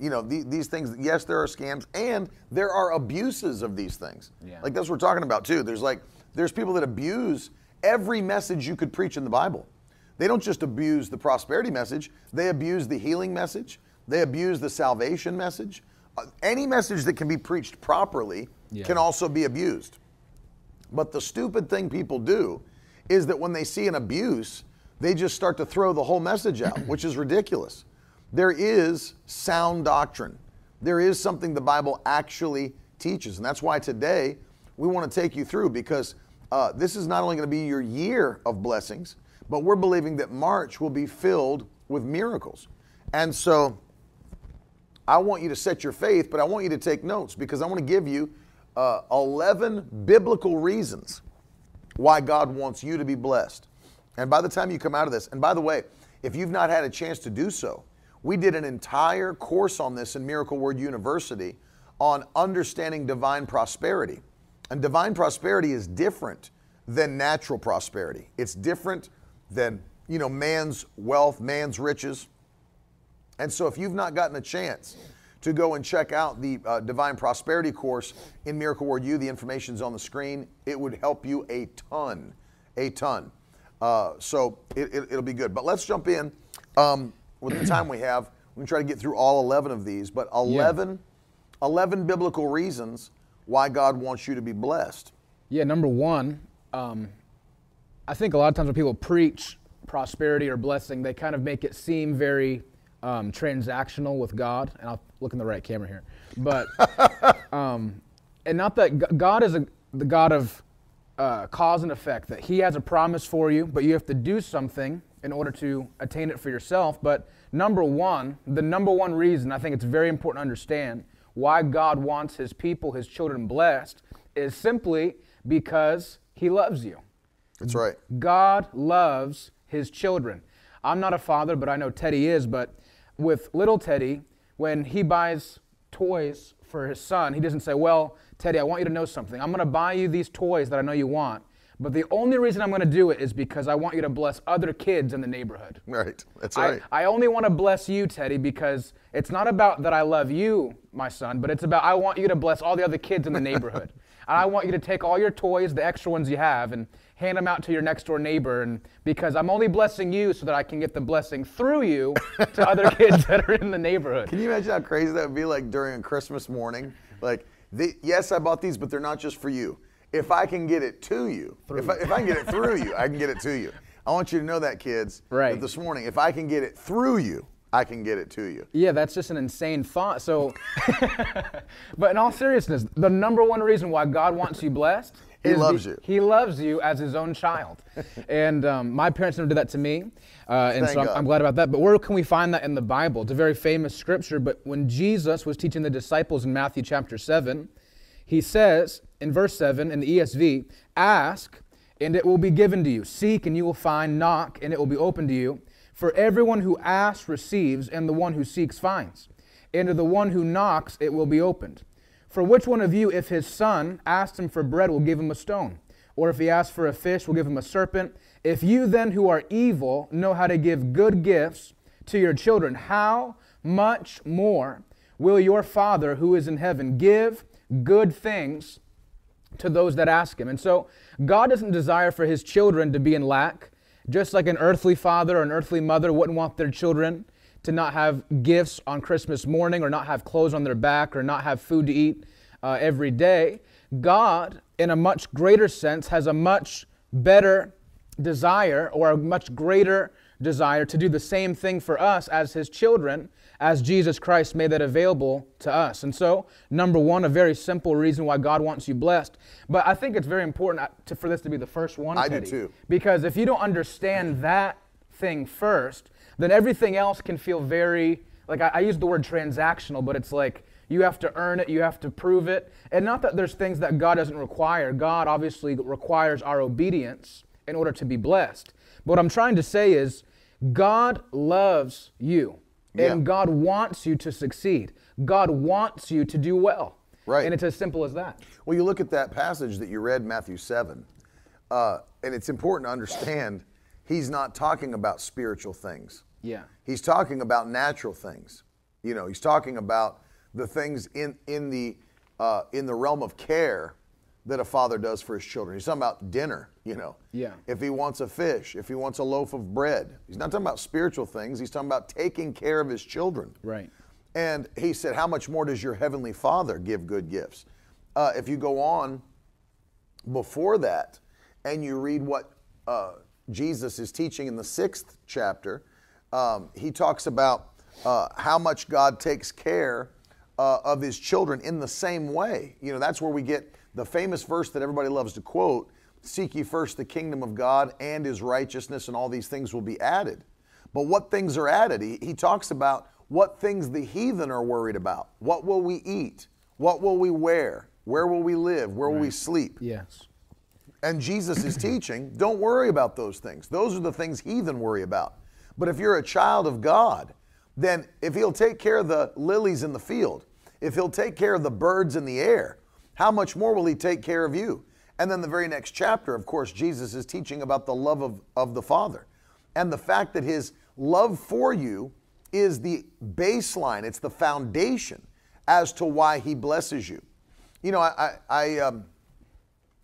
you know, the, these things, yes, there are scams and there are abuses of these things. Yeah. Like that's what we're talking about too. There's like, there's people that abuse every message you could preach in the Bible. They don't just abuse the prosperity message, they abuse the healing message, they abuse the salvation message. Uh, any message that can be preached properly Yeah. can also be abused. But the stupid thing people do is that when they see an abuse, they just start to throw the whole message out, which is ridiculous. There is sound doctrine. There is something the Bible actually teaches. And that's why today we want to take you through because uh, this is not only going to be your year of blessings, but we're believing that March will be filled with miracles. And so I want you to set your faith, but I want you to take notes because I want to give you uh, 11 biblical reasons why God wants you to be blessed. And by the time you come out of this, and by the way, if you've not had a chance to do so, we did an entire course on this in Miracle Word University on understanding divine prosperity. And divine prosperity is different than natural prosperity. It's different than, you know, man's wealth, man's riches. And so, if you've not gotten a chance to go and check out the uh, Divine Prosperity course in Miracle Word U, the information's on the screen. It would help you a ton, a ton. Uh, so it, it, will be good. But let's jump in um, with the time we have. We can try to get through all 11 of these, but 11, 11 biblical reasons why God wants you to be blessed. Yeah, number one, um, I think a lot of times when people preach prosperity or blessing, they kind of make it seem very um, transactional with God. And I'll look in the right camera here. But, um, and not that God is a, the God of uh, cause and effect, that He has a promise for you, but you have to do something in order to attain it for yourself. But number one, the number one reason I think it's very important to understand why God wants His people, His children blessed, is simply because He loves you. That's right. God loves his children. I'm not a father, but I know Teddy is. But with little Teddy, when he buys toys for his son, he doesn't say, Well, Teddy, I want you to know something. I'm going to buy you these toys that I know you want. But the only reason I'm going to do it is because I want you to bless other kids in the neighborhood. Right. That's I, right. I only want to bless you, Teddy, because it's not about that I love you, my son, but it's about I want you to bless all the other kids in the neighborhood. and I want you to take all your toys, the extra ones you have, and hand them out to your next door neighbor. And because I'm only blessing you so that I can get the blessing through you to other kids that are in the neighborhood. Can you imagine how crazy that would be like during a Christmas morning? Like, the, yes, I bought these, but they're not just for you. If I can get it to you, if I, if I can get it through you, I can get it to you. I want you to know that, kids. Right. That this morning, if I can get it through you, I can get it to you. Yeah, that's just an insane thought. So, but in all seriousness, the number one reason why God wants you blessed He loves you. He loves you as His own child, and um, my parents never did that to me, uh, and Thank so I'm, I'm glad about that. But where can we find that in the Bible? It's a very famous scripture. But when Jesus was teaching the disciples in Matthew chapter seven, he says in verse seven in the ESV, "Ask." And it will be given to you. Seek, and you will find. Knock, and it will be open to you. For everyone who asks receives, and the one who seeks finds. And to the one who knocks it will be opened. For which one of you, if his son asks him for bread, will give him a stone? Or if he asks for a fish, will give him a serpent? If you then, who are evil, know how to give good gifts to your children, how much more will your Father who is in heaven give good things to those that ask him. And so God doesn't desire for his children to be in lack, just like an earthly father or an earthly mother wouldn't want their children to not have gifts on Christmas morning or not have clothes on their back or not have food to eat uh, every day. God, in a much greater sense, has a much better desire or a much greater desire to do the same thing for us as his children as Jesus Christ made that available to us. And so, number one, a very simple reason why God wants you blessed. But I think it's very important to, for this to be the first one. I do too. Because if you don't understand that thing first, then everything else can feel very, like I, I use the word transactional, but it's like You have to earn it, you have to prove it. And not that there's things that God doesn't require. God obviously requires our obedience in order to be blessed. But what I'm trying to say is God loves you. Yeah. And God wants you to succeed. God wants you to do well. Right. And it's as simple as that. Well, you look at that passage that you read, Matthew 7, uh, and it's important to understand he's not talking about spiritual things. Yeah. He's talking about natural things. You know, he's talking about the things in, in, the, uh, in the realm of care that a father does for his children. He's talking about dinner, you know. Yeah. If he wants a fish, if he wants a loaf of bread. He's not talking about spiritual things. He's talking about taking care of his children. Right. And he said, How much more does your heavenly Father give good gifts? Uh, if you go on before that and you read what uh, Jesus is teaching in the sixth chapter, um, he talks about uh, how much God takes care uh, of his children in the same way. You know, that's where we get the famous verse that everybody loves to quote Seek ye first the kingdom of God and his righteousness, and all these things will be added. But what things are added? He, he talks about what things the heathen are worried about. What will we eat? What will we wear? Where will we live? Where will we sleep? Yes. And Jesus is teaching, don't worry about those things. Those are the things heathen worry about. But if you're a child of God, then if He'll take care of the lilies in the field, if He'll take care of the birds in the air, how much more will He take care of you? And then the very next chapter, of course, Jesus is teaching about the love of, of the Father and the fact that His love for you is the baseline, it's the foundation as to why He blesses you. You know, I, I, I um,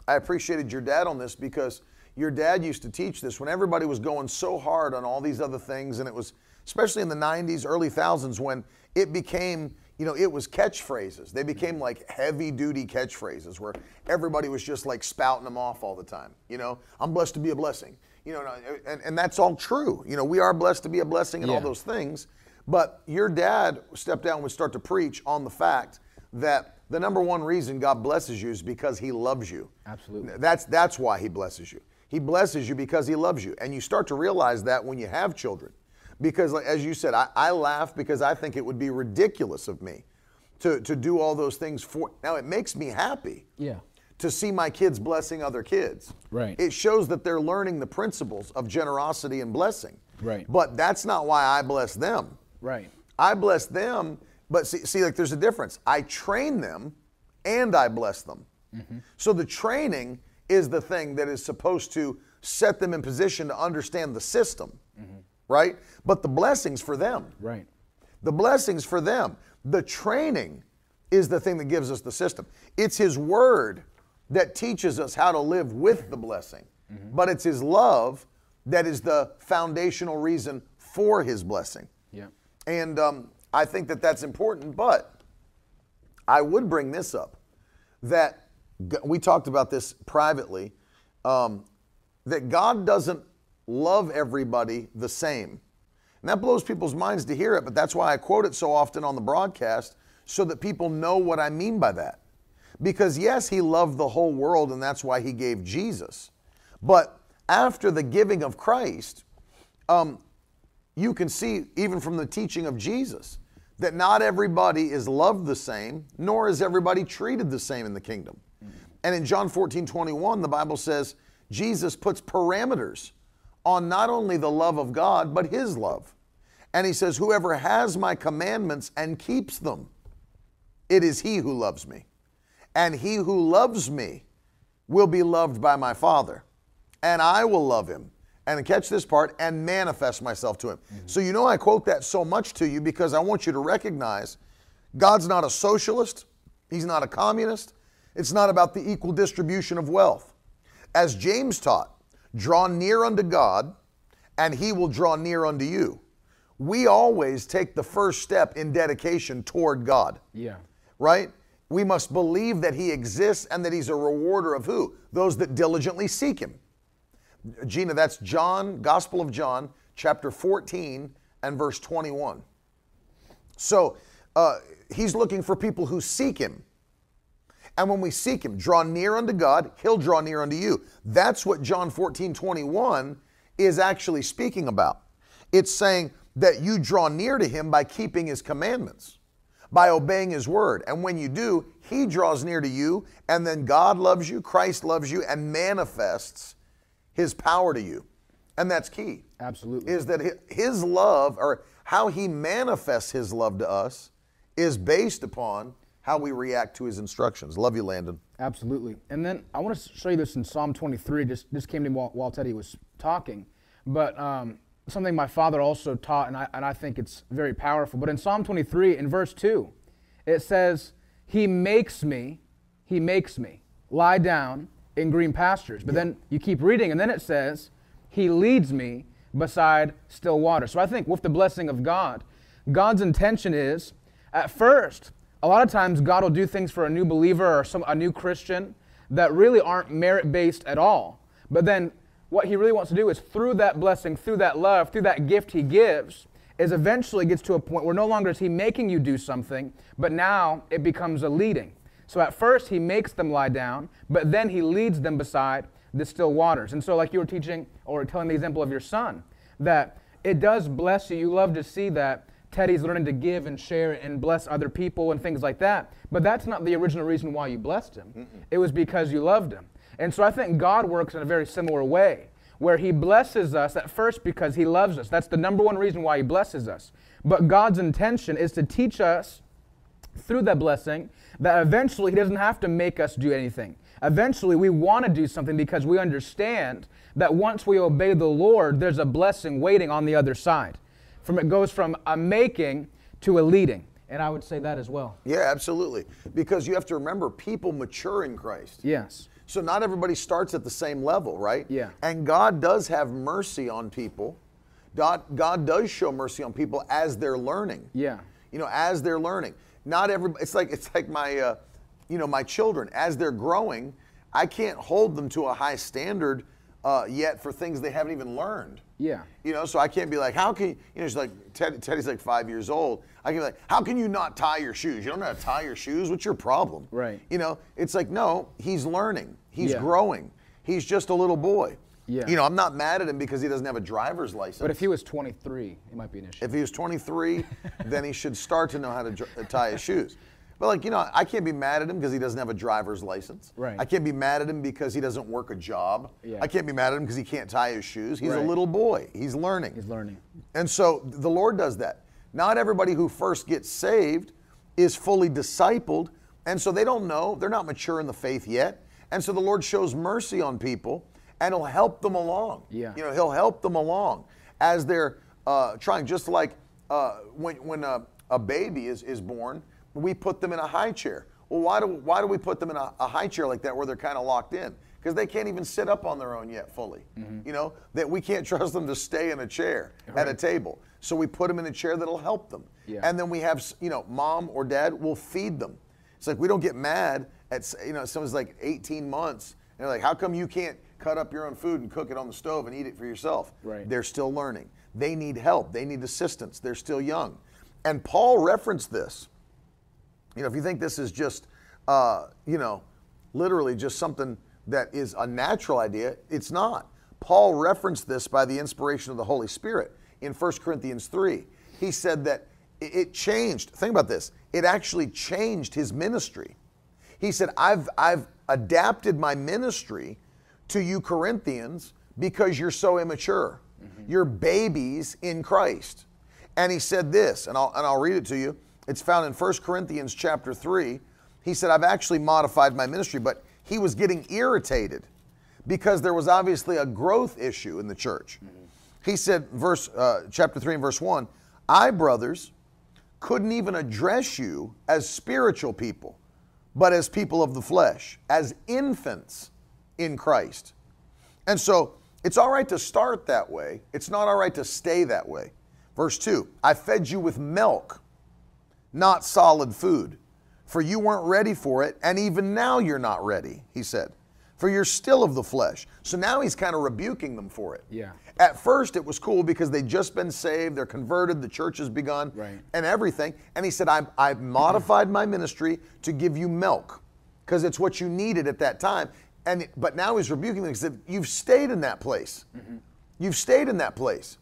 I appreciated your dad on this because your dad used to teach this when everybody was going so hard on all these other things, and it was especially in the 90s, early thousands when it became, you know, it was catchphrases. They mm-hmm. became like heavy duty catchphrases where everybody was just like spouting them off all the time. You know, I'm blessed to be a blessing. You know, and, and that's all true. You know, we are blessed to be a blessing and all those things. But your dad stepped down and would start to preach on the fact that the number one reason God blesses you is because He loves you. Absolutely. That's that's why He blesses you. He blesses you because He loves you, and you start to realize that when you have children, because like, as you said, I, I laugh because I think it would be ridiculous of me to to do all those things for. Now it makes me happy Yeah. to see my kids blessing other kids. Right. It shows that they're learning the principles of generosity and blessing. Right. But that's not why I bless them. Right. I bless them, but see, see, like there's a difference. I train them and I bless them. Mm-hmm. So the training is the thing that is supposed to set them in position to understand the system, mm-hmm. Right? But the blessings for them. Right. The blessings for them. The training is the thing that gives us the system. It's His Word that teaches us how to live with the blessing, but it's His love that is the foundational reason for His blessing. Yeah. And um, I think that that's important, but I would bring this up that we talked about this privately um, that God doesn't love everybody the same. And that blows people's minds to hear it, but that's why I quote it so often on the broadcast so that people know what I mean by that. Because yes, he loved the whole world and that's why he gave Jesus. But after the giving of Christ, um, you can see even from the teaching of Jesus that not everybody is loved the same, nor is everybody treated the same in the kingdom. And in John 14, 21, the Bible says Jesus puts parameters on not only the love of God, but his love. And he says, Whoever has my commandments and keeps them, it is he who loves me. And he who loves me will be loved by my Father. And I will love him. And catch this part, and manifest myself to him. Mm-hmm. So, you know, I quote that so much to you because I want you to recognize God's not a socialist, He's not a communist, it's not about the equal distribution of wealth. As James taught, draw near unto God, and He will draw near unto you. We always take the first step in dedication toward God Yeah. right? We must believe that he exists and that he's a rewarder of who? Those that diligently seek him. Gina, that's John, Gospel of John, chapter 14 and verse 21. So uh, he's looking for people who seek him. And when we seek him, draw near unto God, he'll draw near unto you. That's what John 14, 21 is actually speaking about. It's saying that you draw near to him by keeping his commandments. by obeying his word. And when you do, he draws near to you, and then God loves you, Christ loves you, and manifests his power to you. And that's key. Absolutely. Is that his love, or how he manifests his love to us, is based upon how we react to his instructions. Love you, Landon. Absolutely. And then I want to show you this in Psalm 23. Just this came to me while, while Teddy was talking, but um, something my father also taught, and I, and I think it's very powerful. But in Psalm 23, in verse 2, it says, He makes me, He makes me lie down in green pastures. But then you keep reading, and then it says, He leads me beside still water. So I think with the blessing of God, God's intention is, at first, a lot of times God will do things for a new believer or some, a new Christian that really aren't merit based at all. But then what he really wants to do is through that blessing, through that love, through that gift he gives, is eventually gets to a point where no longer is he making you do something, but now it becomes a leading. So at first he makes them lie down, but then he leads them beside the still waters. And so, like you were teaching or telling the example of your son, that it does bless you. You love to see that Teddy's learning to give and share and bless other people and things like that. But that's not the original reason why you blessed him. It was because you loved him. And so I think God works in a very similar way, where He blesses us at first because He loves us. That's the number one reason why He blesses us. But God's intention is to teach us through that blessing that eventually He doesn't have to make us do anything. Eventually, we want to do something because we understand that once we obey the Lord, there's a blessing waiting on the other side. From it goes from a making to a leading. And I would say that as well. Yeah, absolutely. Because you have to remember, people mature in Christ. Yes. So not everybody starts at the same level, right? Yeah. And God does have mercy on people. God, God does show mercy on people as they're learning. Yeah. You know, as they're learning. Not every. It's like it's like my, uh, you know, my children as they're growing. I can't hold them to a high standard uh, yet for things they haven't even learned. Yeah. You know, so I can't be like, how can you know? She's like, Ted, Teddy's like five years old. I can be like, how can you not tie your shoes? You don't know how to tie your shoes. What's your problem? Right. You know, it's like, no, he's learning. He's Yeah. growing. He's just a little boy. Yeah. You know, I'm not mad at him because he doesn't have a driver's license. But if he was 23, it might be an issue. If he was 23, then he should start to know how to dr- tie his shoes. But like you know, I can't be mad at him because he doesn't have a driver's license. Right. I can't be mad at him because he doesn't work a job. Yeah. I can't be mad at him because he can't tie his shoes. He's a little boy. He's learning. He's learning. And so the Lord does that. Not everybody who first gets saved is fully discipled, and so they don't know. They're not mature in the faith yet. And so the Lord shows mercy on people, and He'll help them along. Yeah. You know, He'll help them along as they're uh, trying. Just like uh, when when a, a baby is is born, we put them in a high chair. Well, why do why do we put them in a, a high chair like that where they're kind of locked in? Because they can't even sit up on their own yet fully. Mm-hmm. You know that we can't trust them to stay in a chair at a table. So we put them in a chair that'll help them. Yeah. And then we have you know mom or dad will feed them. It's like we don't get mad at you know someone's like 18 months and they're like, how come you can't cut up your own food and cook it on the stove and eat it for yourself? Right. They're still learning. They need help. They need assistance. They're still young. And Paul referenced this. You know, if you think this is just, uh, you know, literally just something that is a natural idea, it's not. Paul referenced this by the inspiration of the Holy Spirit in 1 Corinthians 3. He said that it- it changed. Think about this. It actually changed his ministry. He said, I've, I've adapted my ministry to you Corinthians because you're so immature. You're babies in Christ. And he said this, and I'll, and I'll read it to you. It's found in 1 Corinthians chapter 3. He said, I've actually modified my ministry, but he was getting irritated because there was obviously a growth issue in the church. He said, verse uh, chapter 3 and verse 1, I, brothers, couldn't even address you as spiritual people, but as people of the flesh, as infants in Christ. And so it's all right to start that way. It's not all right to stay that way. Verse 2 I fed you with milk, not solid food, for you weren't ready for it, and even now you're not ready, he said, for you're still of the flesh. So now he's kind of rebuking them for it. Yeah. At first, it was cool because they'd just been saved, they're converted, the church has begun, Right. and everything. And he said, I've, I've modified my ministry to give you milk because it's what you needed at that time. And but now he's rebuking them. because You've stayed in that place. Mm-hmm. You've stayed in that place.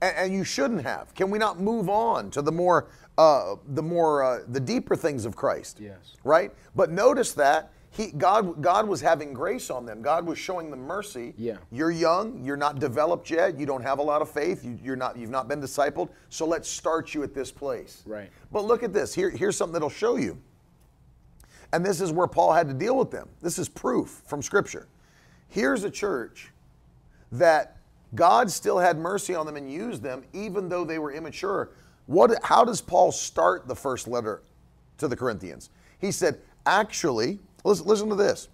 And, and you shouldn't have. Can we not move on to the more, uh, the more, uh, the deeper things of Christ? Yes. Right. But notice that he, God, God was having grace on them. God was showing them mercy. Yeah. You're young. You're not developed yet. You don't have a lot of faith. You, you're not. You've not been discipled. So let's start you at this place. Right. But look at this. Here, here's something that'll show you. And this is where Paul had to deal with them. This is proof from Scripture. Here's a church that God still had mercy on them and used them, even though they were immature. What, how does Paul start the first letter to the Corinthians? He said, actually, listen, listen to this.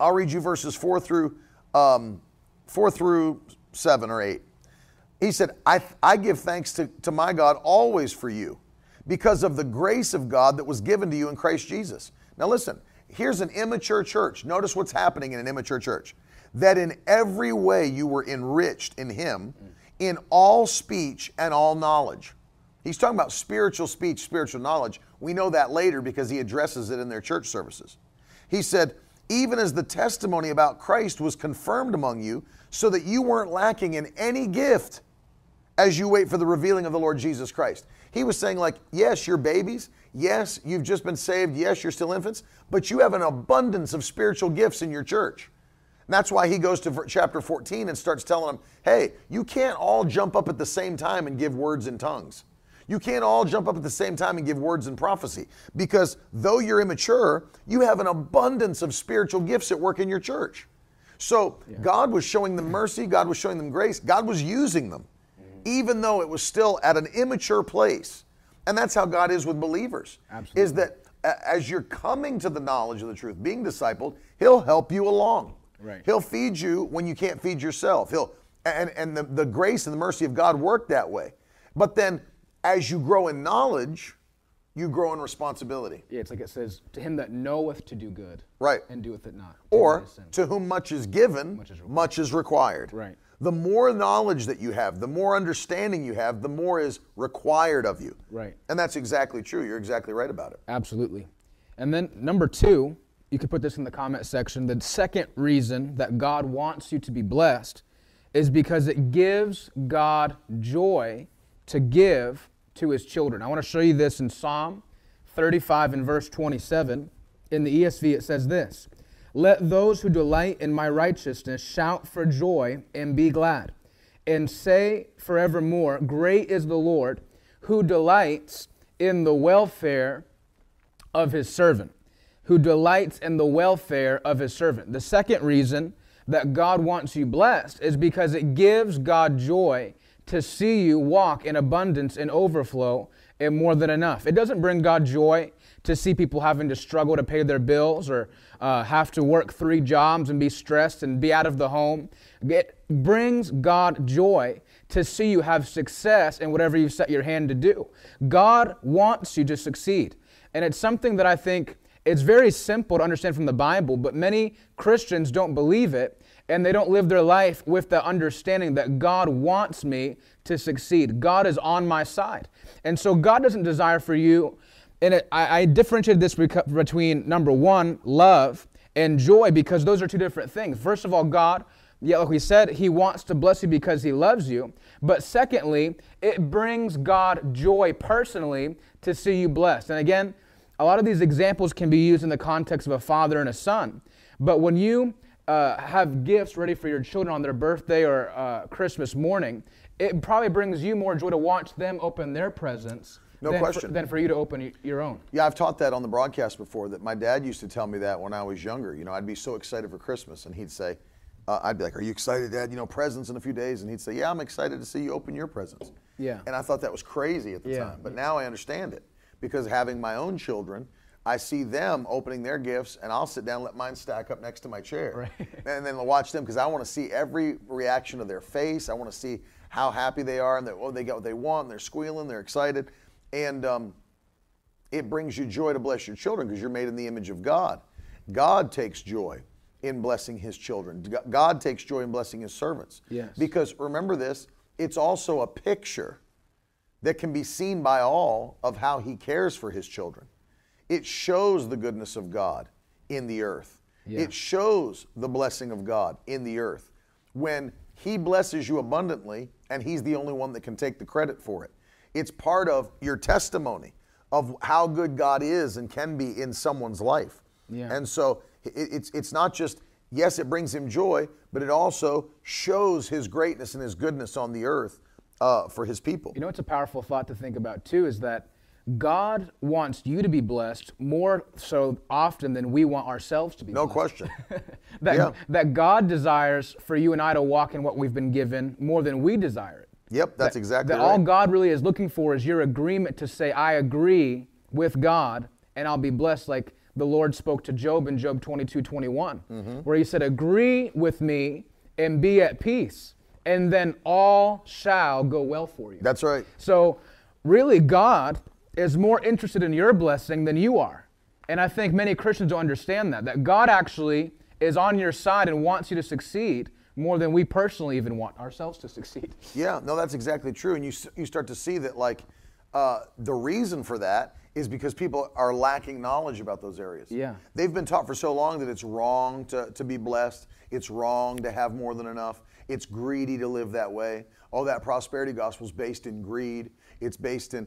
I'll read you verses four through um, four through seven or eight. He said, I, I give thanks to, to my God always for you because of the grace of God that was given to you in Christ Jesus. Now, listen, here's an immature church. Notice what's happening in an immature church. That in every way you were enriched in Him, in all speech and all knowledge. He's talking about spiritual speech, spiritual knowledge. We know that later because he addresses it in their church services. He said, even as the testimony about Christ was confirmed among you, so that you weren't lacking in any gift as you wait for the revealing of the Lord Jesus Christ. He was saying, like, yes, you're babies. Yes, you've just been saved. Yes, you're still infants, but you have an abundance of spiritual gifts in your church. And that's why he goes to chapter 14 and starts telling them, hey, you can't all jump up at the same time and give words in tongues. You can't all jump up at the same time and give words in prophecy because though you're immature, you have an abundance of spiritual gifts at work in your church. So yeah. God was showing them mercy, God was showing them grace, God was using them, mm-hmm. even though it was still at an immature place. And that's how God is with believers. Absolutely. Is that as you're coming to the knowledge of the truth, being discipled, He'll help you along. Right. He'll feed you when you can't feed yourself. He'll and, and the, the grace and the mercy of God work that way. But then as you grow in knowledge, you grow in responsibility. Yeah, it's like it says, to him that knoweth to do good. Right. And doeth it not. Or to whom much is given, much is, much is required. Right. The more knowledge that you have, the more understanding you have, the more is required of you. Right. And that's exactly true. You're exactly right about it. Absolutely. And then number two, you could put this in the comment section. The second reason that God wants you to be blessed is because it gives God joy to give to his children. I want to show you this in Psalm 35 and verse 27. In the ESV, it says this Let those who delight in my righteousness shout for joy and be glad, and say forevermore, Great is the Lord who delights in the welfare of his servant. Who delights in the welfare of his servant. The second reason that God wants you blessed is because it gives God joy to see you walk in abundance and overflow and more than enough. It doesn't bring God joy to see people having to struggle to pay their bills or uh, have to work three jobs and be stressed and be out of the home. It brings God joy to see you have success in whatever you set your hand to do. God wants you to succeed. And it's something that I think it's very simple to understand from the Bible, but many Christians don't believe it and they don't live their life with the understanding that God wants me to succeed. God is on my side. And so God doesn't desire for you, and it, I, I differentiated this between number one, love, and joy because those are two different things. First of all, God, yeah, like we said, He wants to bless you because He loves you. But secondly, it brings God joy personally to see you blessed. And again, a lot of these examples can be used in the context of a father and a son. But when you uh, have gifts ready for your children on their birthday or uh, Christmas morning, it probably brings you more joy to watch them open their presents no than question. For, than for you to open your own. Yeah, I've taught that on the broadcast before. That my dad used to tell me that when I was younger. You know, I'd be so excited for Christmas, and he'd say, uh, "I'd be like, are you excited, Dad? You know, presents in a few days." And he'd say, "Yeah, I'm excited to see you open your presents." Yeah. And I thought that was crazy at the yeah. time, but now I understand it because having my own children, I see them opening their gifts, and I'll sit down, and let mine stack up next to my chair, right. and then watch them because I want to see every reaction of their face. I want to see how happy they are, and that oh, they got what they want. And they're squealing, they're excited, and um, it brings you joy to bless your children because you're made in the image of God. God takes joy in blessing His children. God takes joy in blessing His servants. Yes. Because remember this, it's also a picture that can be seen by all of how He cares for His children. It shows the goodness of God in the earth. Yeah. It shows the blessing of God in the earth when He blesses you abundantly, and He's the only one that can take the credit for it. It's part of your testimony of how good God is and can be in someone's life. Yeah. And so it, it's it's not just yes, it brings him joy, but it also shows his greatness and his goodness on the earth uh, for his people. You know, it's a powerful thought to think about too is that God wants you to be blessed more so often than we want ourselves to be no blessed. question. that, Yeah. that God desires for you and I to walk in what we've been given more than we desire it. Yep, that's That- exactly that right. all God really is looking for is your agreement to say, I agree with God and I'll be blessed, like the Lord spoke to Job in Job 22 21, Mm-hmm. where he said, Agree with me and be at peace, and then all shall go well for you. That's right. So, really, God is more interested in your blessing than you are. And I think many Christians don't understand that, that God actually is on your side and wants you to succeed more than we personally even want ourselves to succeed. Yeah, no, that's exactly true. And you, you start to see that, like, uh, the reason for that is because people are lacking knowledge about those areas. Yeah. They've been taught for so long that it's wrong to, to be blessed, it's wrong to have more than enough, it's greedy to live that way. All that prosperity gospel is based in greed, it's based in,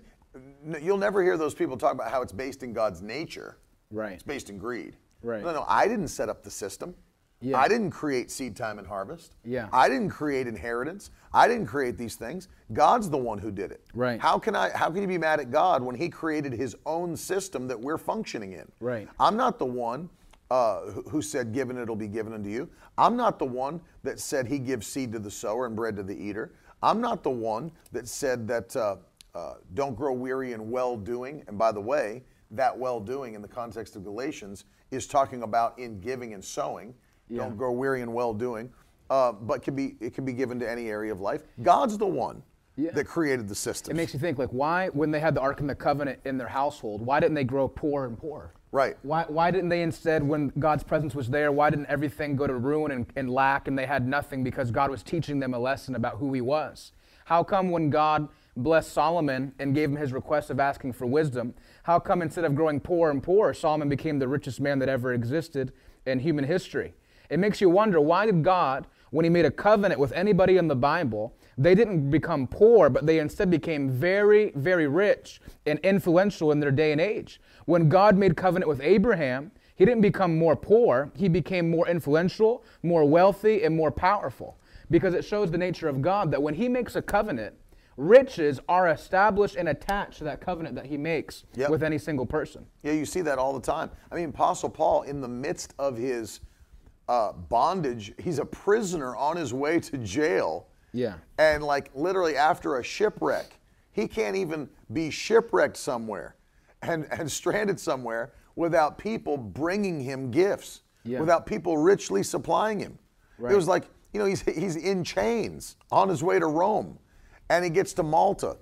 you'll never hear those people talk about how it's based in God's nature. Right. It's based in greed. Right. No, no, I didn't set up the system. Yeah. I didn't create seed time and harvest. Yeah. I didn't create inheritance. I didn't create these things. God's the one who did it. Right. How can I how can you be mad at God when he created his own system that we're functioning in? Right. I'm not the one uh, who- said given it'll be given unto you. I'm not the one that said he gives seed to the sower and bread to the eater. I'm not the one that said that uh, uh, don't grow weary in well doing. And by the way, that well doing in the context of Galatians is talking about in giving and sowing. Yeah. Don't grow weary in well doing. Uh, but can be it can be given to any area of life. God's the one Yeah. that created the system. It makes you think, like, why, when they had the Ark and the Covenant in their household, why didn't they grow poor and poor? Right. Why, why didn't they instead, when God's presence was there, why didn't everything go to ruin and, and lack and they had nothing because God was teaching them a lesson about who He was? How come when God blessed Solomon and gave him his request of asking for wisdom, how come instead of growing poor and poor, Solomon became the richest man that ever existed in human history? It makes you wonder why did God, when He made a covenant with anybody in the Bible, they didn't become poor, but they instead became very, very rich and influential in their day and age. When God made covenant with Abraham, he didn't become more poor, he became more influential, more wealthy, and more powerful. Because it shows the nature of God that when he makes a covenant, riches are established and attached to that covenant that he makes Yep. with any single person. Yeah, you see that all the time. I mean, Apostle Paul, in the midst of his uh, bondage, he's a prisoner on his way to jail. Yeah. And like literally after a shipwreck, he can't even be shipwrecked somewhere and, and stranded somewhere without people bringing him gifts, Yeah. without people richly supplying him. Right. It was like, you know, he's, he's in chains on his way to Rome and he gets to Malta.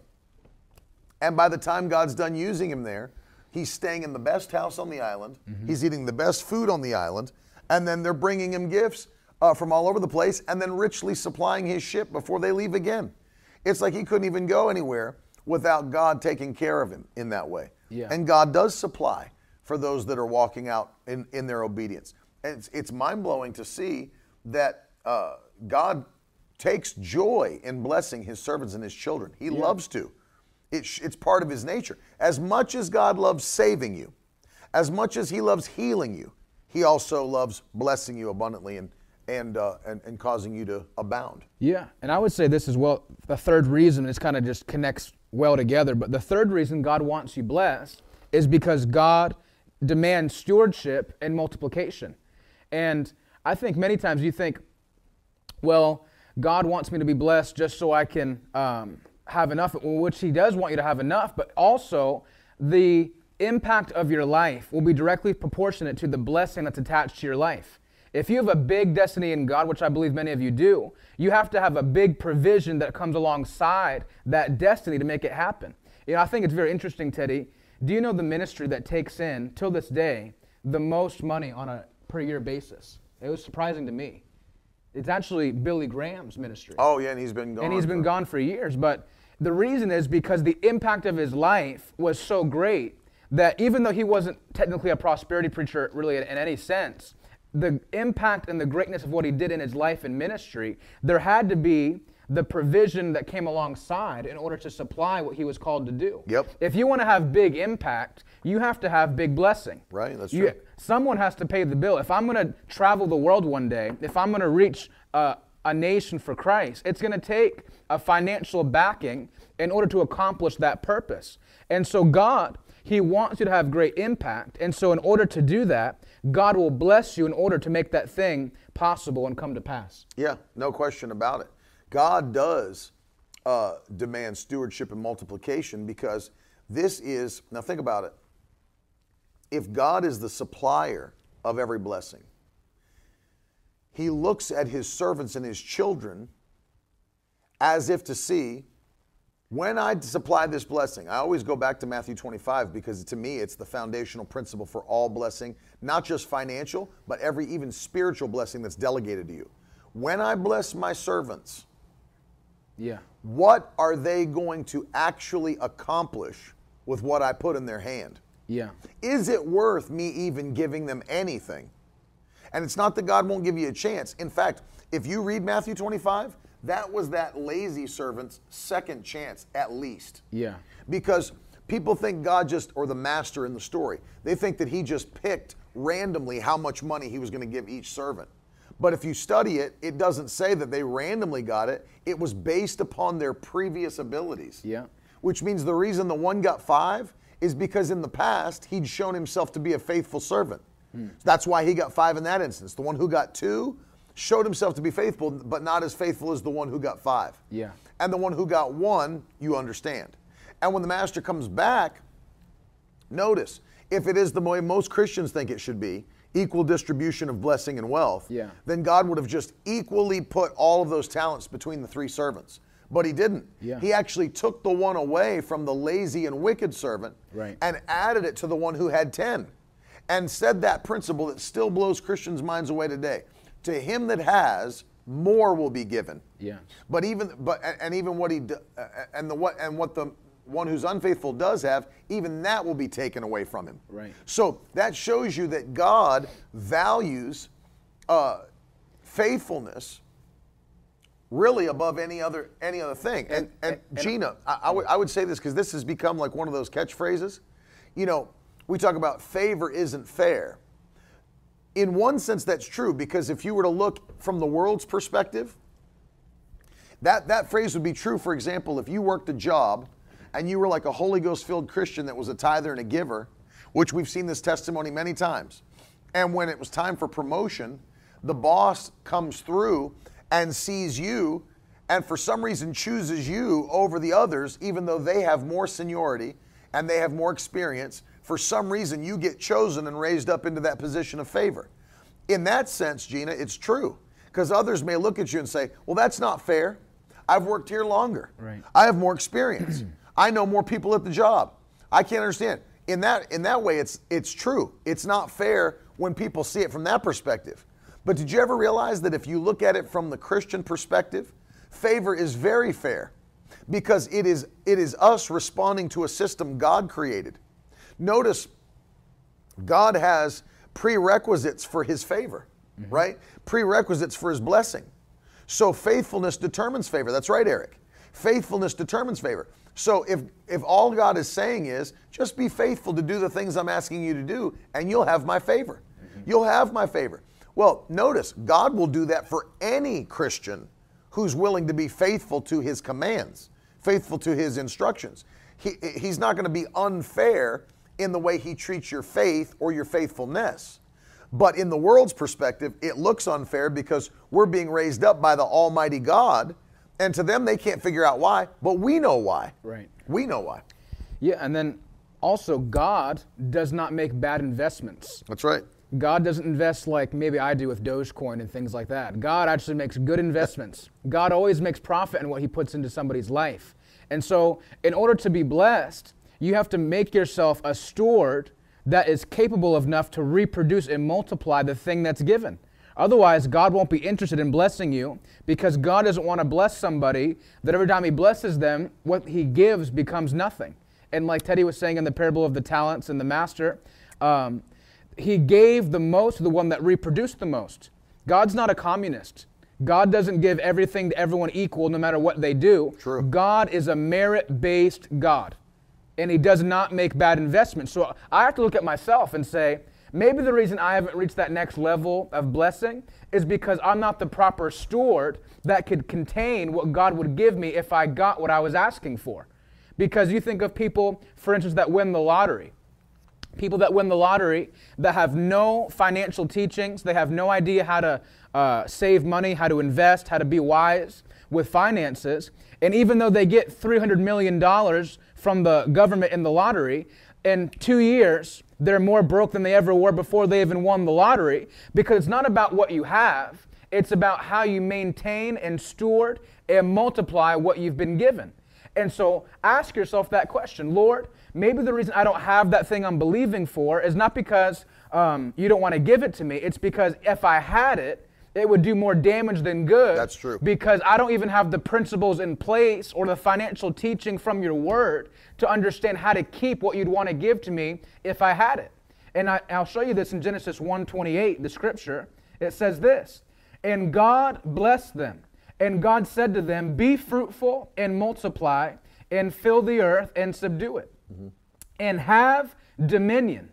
And by the time God's done using him there, he's staying in the best house on the island. Mm-hmm. He's eating the best food on the island. And then they're bringing him gifts uh, from all over the place and then richly supplying his ship before they leave again. It's like he couldn't even go anywhere without God taking care of him in that way. Yeah. And God does supply for those that are walking out in, in their obedience. And it's, it's mind blowing to see that uh, God takes joy in blessing his servants and his children. He loves to. It sh- it's part of his nature. As much as God loves saving you, as much as he loves healing you, he also loves blessing you abundantly and, and, uh, and, and causing you to abound. Yeah, and I would say this as well. The third reason, this kind of just connects well together, but the third reason God wants you blessed is because God demands stewardship and multiplication. And I think many times you think, well, God wants me to be blessed just so I can um, have enough, which He does want you to have enough, but also the impact of your life will be directly proportionate to the blessing that's attached to your life. If you have a big destiny in God, which I believe many of you do, you have to have a big provision that comes alongside that destiny to make it happen. You know, I think it's very interesting, Teddy. Do you know the ministry that takes in, till this day, the most money on a per year basis? It was surprising to me. It's actually Billy Graham's ministry. Oh, yeah, and he's been gone. and he's been gone for years. But the reason is because the impact of his life was so great that even though he wasn't technically a prosperity preacher really in any sense, the impact and the greatness of what he did in his life and ministry, there had to be the provision that came alongside in order to supply what he was called to do. Yep. If you want to have big impact, you have to have big blessing. Right, that's You- true. Someone has to pay the bill. If I'm going to travel the world one day, if I'm going to reach uh, a nation for Christ, it's going to take a financial backing in order to accomplish that purpose. And so God, He wants you to have great impact. And so in order to do that, God will bless you in order to make that thing possible and come to pass. Yeah, no question about it. God does uh, demand stewardship and multiplication because this is, now think about it. If God is the supplier of every blessing, He looks at His servants and His children as if to see, when I supply this blessing, I always go back to Matthew 25 because to me it's the foundational principle for all blessing, not just financial, but every even spiritual blessing that's delegated to you. When I bless my servants, Yeah. what are they going to actually accomplish with what I put in their hand? Yeah. Is it worth me even giving them anything? And it's not that God won't give you a chance. In fact, if you read Matthew 25, that was that lazy servant's second chance at least. Yeah. Because people think God just, or the master in the story, they think that he just picked randomly how much money he was going to give each servant. But if you study it, it doesn't say that they randomly got it. It was based upon their previous abilities. Yeah. Which means the reason the one got five is because in the past he'd shown himself to be a faithful servant. Hmm. That's why he got five in that instance. The one who got two showed himself to be faithful, but not as faithful as the one who got five. Yeah. And the one who got one, you understand. And when the master comes back, notice if it is the way most Christians think it should be, equal distribution of blessing and wealth, Yeah. then God would have just equally put all of those talents between the three servants. But he didn't. Yeah. He actually took the one away from the lazy and wicked servant Right. and added it to the one who had 10 and said that principle that still blows Christians' minds away today. To him that has, more will be given. Yeah. But even but and- even what he and the what and what the one who's unfaithful does have, even that will be taken away from him. Right. So that shows you that God values uh, faithfulness really above any other any other thing. And and, and- and- Gina, I, I would I would say this because this has become like one of those catchphrases. You know, we talk about favor isn't fair. In one sense, that's true because if you were to look from the world's perspective, that, that phrase would be true, for example, if you worked a job and you were like a Holy Ghost filled Christian that was a tither and a giver, which we've seen this testimony many times. And when it was time for promotion, the boss comes through and sees you and for some reason chooses you over the others, even though they have more seniority and they have more experience. For some reason, you get chosen and raised up into that position of favor. In that sense, Gina, it's true. Because others may look at you and say, well, that's not fair. I've worked here longer. Right. I have more experience. I know more people at the job. I can't understand. In that, in that way, it's, it's true. It's not fair when people see it from that perspective. But did you ever realize that if you look at it from the Christian perspective, favor is very fair because it is, it is us responding to a system God created. Notice God has prerequisites for his favor, mm-hmm. right? Prerequisites for his blessing. So faithfulness determines favor. That's right, Eric. Faithfulness determines favor. So if if all God is saying is just be faithful to do the things I'm asking you to do and you'll have my favor. Mm-hmm. You'll have my favor. Well, notice God will do that for any Christian who's willing to be faithful to his commands, faithful to his instructions. He, he's not going to be unfair in the way he treats your faith or your faithfulness. But in the world's perspective, it looks unfair because we're being raised up by the Almighty God, and to them, they can't figure out why, but we know why. Right. We know why. Yeah, and then also God does not make bad investments. That's right. God doesn't invest like maybe I do with Dogecoin and things like that. God actually makes good investments. God always makes profit in what he puts into somebody's life. And so, in order to be blessed, you have to make yourself a steward that is capable enough to reproduce and multiply the thing that's given. Otherwise, God won't be interested in blessing you because God doesn't want to bless somebody that every time he blesses them, what he gives becomes nothing. And like Teddy was saying in the parable of the talents and the master, um, he gave the most to the one that reproduced the most. God's not a communist. God doesn't give everything to everyone equal no matter what they do. True. God is a merit based God, and He does not make bad investments. So I have to look at myself and say, maybe the reason I haven't reached that next level of blessing is because I'm not the proper steward that could contain what God would give me if I got what I was asking for. Because you think of people, for instance, that win the lottery people that win the lottery that have no financial teachings, they have no idea how to uh, save money, how to invest, how to be wise with finances. And even though they get $300 million from the government in the lottery, in two years, they're more broke than they ever were before they even won the lottery. Because it's not about what you have, it's about how you maintain and steward and multiply what you've been given. And so ask yourself that question. Lord, maybe the reason I don't have that thing I'm believing for is not because um, you don't want to give it to me, it's because if I had it, it would do more damage than good. That's true. Because I don't even have the principles in place or the financial teaching from your word to understand how to keep what you'd want to give to me if I had it. And I, will show you this in Genesis 1:28, the scripture. It says this, and God blessed them. And God said to them, Be fruitful and multiply and fill the earth and subdue it. Mm-hmm. And have dominion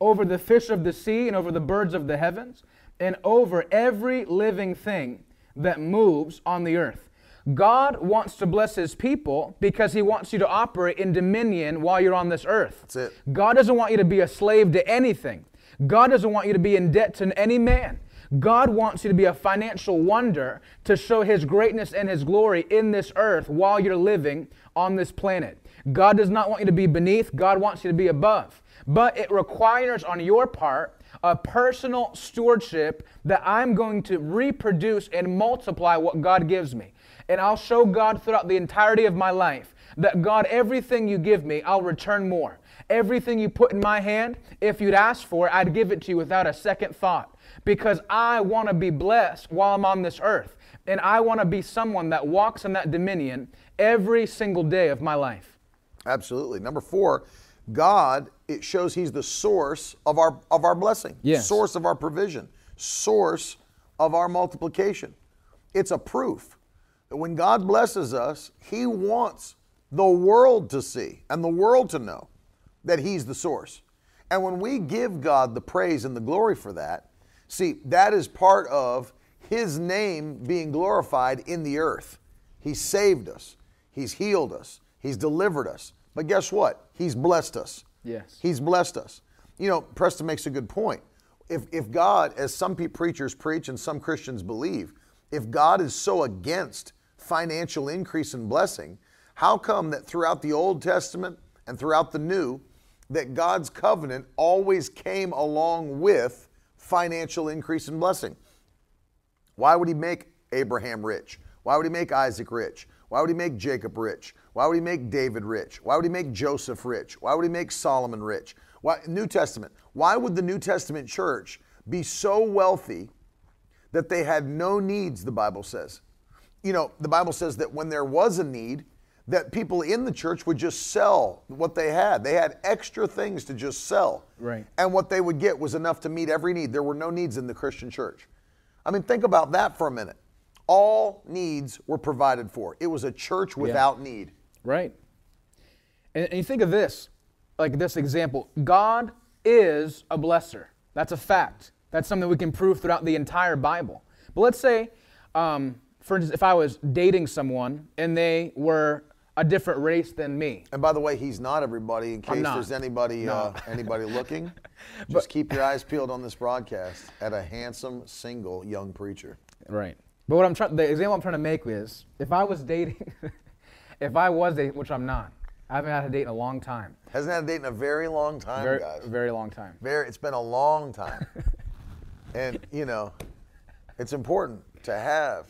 over the fish of the sea and over the birds of the heavens and over every living thing that moves on the earth. God wants to bless his people because he wants you to operate in dominion while you're on this earth. That's it. God doesn't want you to be a slave to anything. God doesn't want you to be in debt to any man. God wants you to be a financial wonder to show his greatness and his glory in this earth while you're living on this planet. God does not want you to be beneath, God wants you to be above. But it requires on your part a personal stewardship that I'm going to reproduce and multiply what God gives me. And I'll show God throughout the entirety of my life that God, everything you give me, I'll return more. Everything you put in my hand, if you'd ask for it, I'd give it to you without a second thought. Because I want to be blessed while I'm on this earth. And I want to be someone that walks in that dominion every single day of my life. Absolutely. Number four, God, it shows He's the source of our of our blessing, yes. source of our provision, source of our multiplication. It's a proof that when God blesses us, He wants the world to see and the world to know that He's the source. And when we give God the praise and the glory for that, see, that is part of His name being glorified in the earth. He saved us, He's healed us, He's delivered us. But guess what? He's blessed us. Yes. He's blessed us. You know, Preston makes a good point. If, if God, as some preachers preach and some Christians believe, if God is so against financial increase and blessing, how come that throughout the Old Testament and throughout the New, that God's covenant always came along with financial increase and blessing? Why would He make Abraham rich? Why would He make Isaac rich? Why would He make Jacob rich? Why would he make David rich? Why would he make Joseph rich? Why would he make Solomon rich? Why, New Testament. Why would the New Testament church be so wealthy that they had no needs, the Bible says? You know, the Bible says that when there was a need, that people in the church would just sell what they had. They had extra things to just sell. Right. And what they would get was enough to meet every need. There were no needs in the Christian church. I mean, think about that for a minute. All needs were provided for. It was a church without yeah. need. Right. And, and you think of this, like this example God is a blesser. That's a fact. That's something we can prove throughout the entire Bible. But let's say, um, for instance, if I was dating someone and they were a different race than me. And by the way, he's not everybody. In case there's anybody no. uh, anybody looking, just but, keep your eyes peeled on this broadcast at a handsome, single young preacher. Right. But what I'm trying, the example I'm trying to make is, if I was dating, if I was dating, which I'm not, I haven't had a date in a long time. Hasn't had a date in a very long time, very, guys. Very long time. Very. It's been a long time. and you know, it's important to have,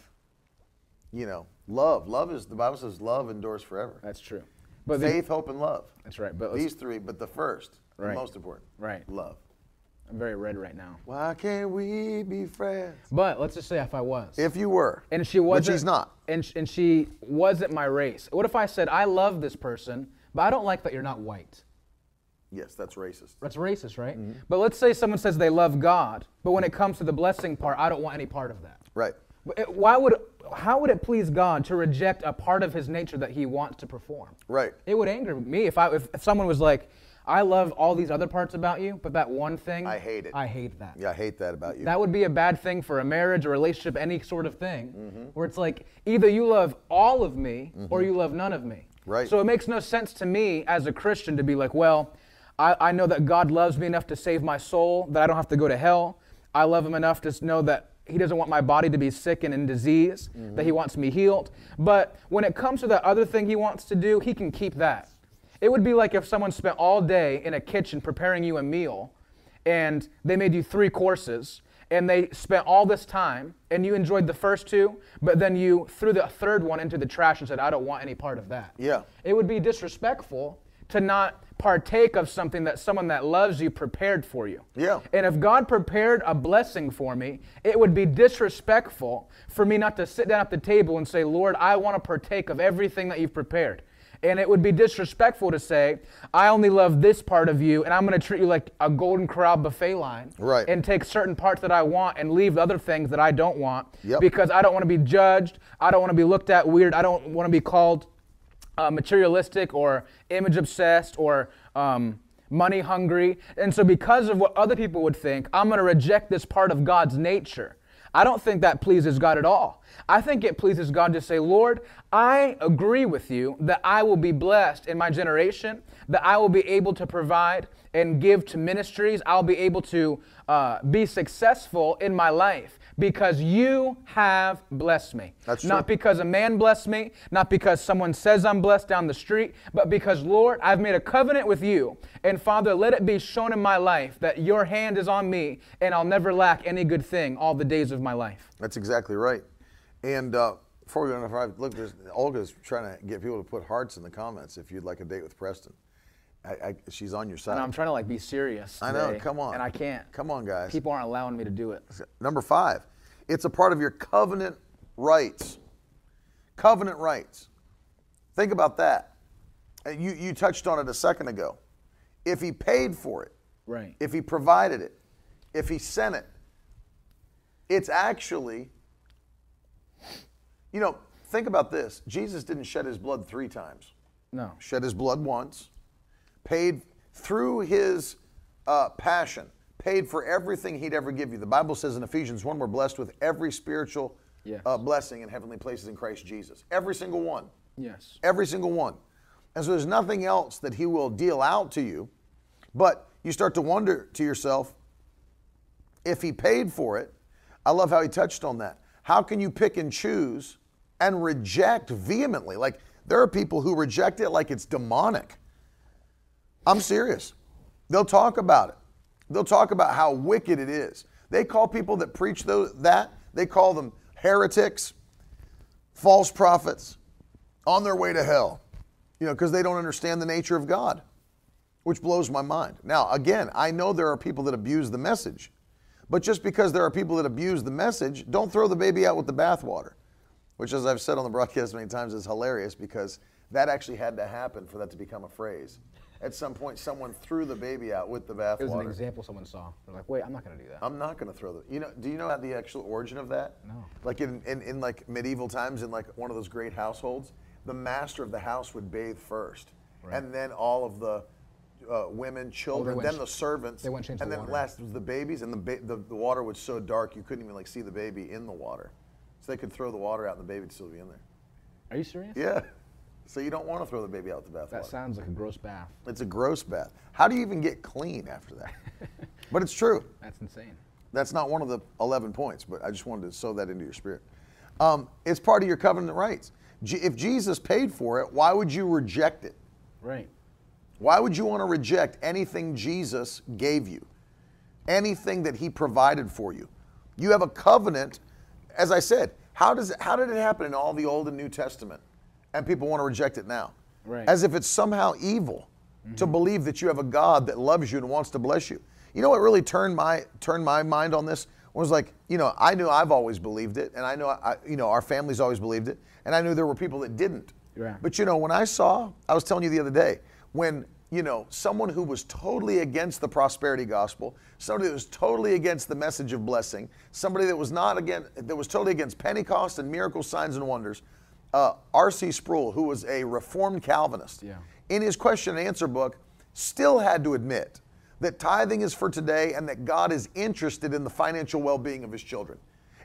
you know, love. Love is the Bible says love endures forever. That's true. But faith, the, hope, and love. That's right. But these three, but the first, right. the most important, right? Love. I'm very red right now. Why can't we be friends? But let's just say if I was. If you were. And she wasn't. But she's not. And, and she wasn't my race. What if I said, I love this person, but I don't like that you're not white? Yes, that's racist. That's racist, right? Mm-hmm. But let's say someone says they love God, but when it comes to the blessing part, I don't want any part of that. Right. But it- Why would, how would it please God to reject a part of His nature that He wants to perform? Right. It would anger me if I if, if someone was like, I love all these other parts about you, but that one thing I hate it. I hate that. Yeah, I hate that about you. That would be a bad thing for a marriage, a relationship, any sort of thing, mm-hmm. where it's like either you love all of me mm-hmm. or you love none of me. Right. So it makes no sense to me as a Christian to be like, well, I, I know that God loves me enough to save my soul, that I don't have to go to hell. I love Him enough to know that He doesn't want my body to be sick and in disease, that He mm-hmm. wants me healed. But when it comes to that other thing He wants to do, He can keep that. It would be like if someone spent all day in a kitchen preparing you a meal and they made you three courses and they spent all this time and you enjoyed the first two, but then you threw the third one into the trash and said, I don't want any part of that. Yeah. It would be disrespectful to not partake of something that someone that loves you prepared for you. Yeah. And if God prepared a blessing for me, it would be disrespectful for me not to sit down at the table and say, Lord, I want to partake of everything that you've prepared. And it would be disrespectful to say, I only love this part of you, and I'm going to treat you like a Golden Corral buffet line. Right. And take certain parts that I want and leave other things that I don't want. Yep. Because I don't want to be judged. I don't want to be looked at weird. I don't want to be called uh, materialistic or image obsessed or um, money hungry. And so, because of what other people would think, I'm going to reject this part of God's nature. I don't think that pleases God at all. I think it pleases God to say, Lord, I agree with you that I will be blessed in my generation, that I will be able to provide and give to ministries. I'll be able to uh, be successful in my life because you have blessed me. That's Not true. because a man blessed me, not because someone says I'm blessed down the street, but because, Lord, I've made a covenant with you. And Father, let it be shown in my life that your hand is on me and I'll never lack any good thing all the days of my life. That's exactly right. And uh, before we go on, look, there's, Olga's trying to get people to put hearts in the comments if you'd like a date with Preston. I, I, she's on your side. And I'm trying to like be serious. I know. today, Come on. And I can't. Come on, guys. People aren't allowing me to do it. Number five, it's a part of your covenant rights. Covenant rights. Think about that. Uh, You, you touched on it a second ago. If he paid for it, Right. if he provided it, if he sent it, it's actually, you know, think about this. Jesus didn't shed his blood three times No. shed his blood once, paid through his uh, passion, paid for everything he'd ever give you. The Bible says in Ephesians 1, we're blessed with every spiritual Yes. uh, blessing in heavenly places in Christ Jesus. Every single one. Yes. Every single one. And so there's nothing else that he will deal out to you. But you start to wonder to yourself, if he paid for it, I love how he touched on that. How can you pick and choose and reject vehemently? Like there are people who reject it like it's demonic. I'm serious. They'll talk about it. They'll talk about how wicked it is. They call people that preach those, that, they call them heretics, false prophets, on their way to hell, you know, because they don't understand the nature of God, which blows my mind. Now, again, I know there are people that abuse the message, but just because there are people that abuse the message, don't throw the baby out with the bathwater, which, as I've said on the broadcast many times, is hilarious because that actually had to happen for that to become a phrase. At some point, someone threw the baby out with the bathwater. It was an example someone saw. They're like, wait, I'm not going to do that. I'm not going to throw the. You know? Do you know the actual origin of that? No. Like in, in in like medieval times, in like one of those great households, the master of the house would bathe first, and then all of the uh, women, children, then the servants, they went and the then water. last was the babies, and the, ba- the the water was so dark you couldn't even like see the baby in the water, so they could throw the water out and the baby would still be in there. Are you serious? Yeah. So you don't want to throw the baby out the bathwater. That sounds like a gross bath. It's a gross bath. How do you even get clean after that? but it's true. That's insane. That's not one of the 11 points, but I just wanted to sow that into your spirit. Um, it's part of your covenant rights. Je- If Jesus paid for it, why would you reject it? Right. Why would you want to reject anything Jesus gave you? Anything that he provided for you? You have a covenant. As I said, how does it, how did it happen in all the Old and New Testament? And people want to reject it now. Right. As if it's somehow evil to mm-hmm. believe that you have a God that loves you and wants to bless you. You know what really turned my turned my mind on this was like, you know, I knew I've always believed it, and I know I, you know our family's always believed it, and I knew there were people that didn't. Right. But you know, when I saw, I was telling you the other day, when you know, someone who was totally against the prosperity gospel, somebody that was totally against the message of blessing, somebody that was not again that was totally against Pentecost and miracle signs, and wonders. Uh, R.C. Sproul, who was a Reformed Calvinist, Yeah. in his question and answer book, still had to admit that tithing is for today and that God is interested in the financial well-being of His children.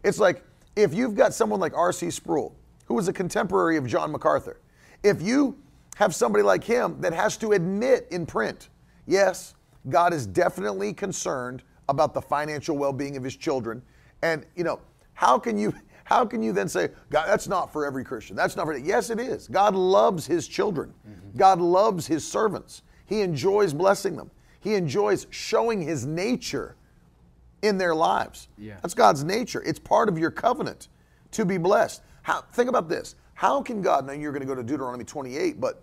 It's like if you've got someone like R.C. Sproul, who was a contemporary of John MacArthur, if you have somebody like him that has to admit in print, yes, God is definitely concerned about the financial well-being of his children. And you know, how can you how can you then say, God, that's not for every Christian? That's not for yes, it is. God loves his children. Mm-hmm. God loves his servants. He enjoys blessing them. He enjoys showing his nature in their lives. Yeah. That's God's nature. It's part of your covenant to be blessed. How, think about this. How can God, now you're going to go to Deuteronomy 28, but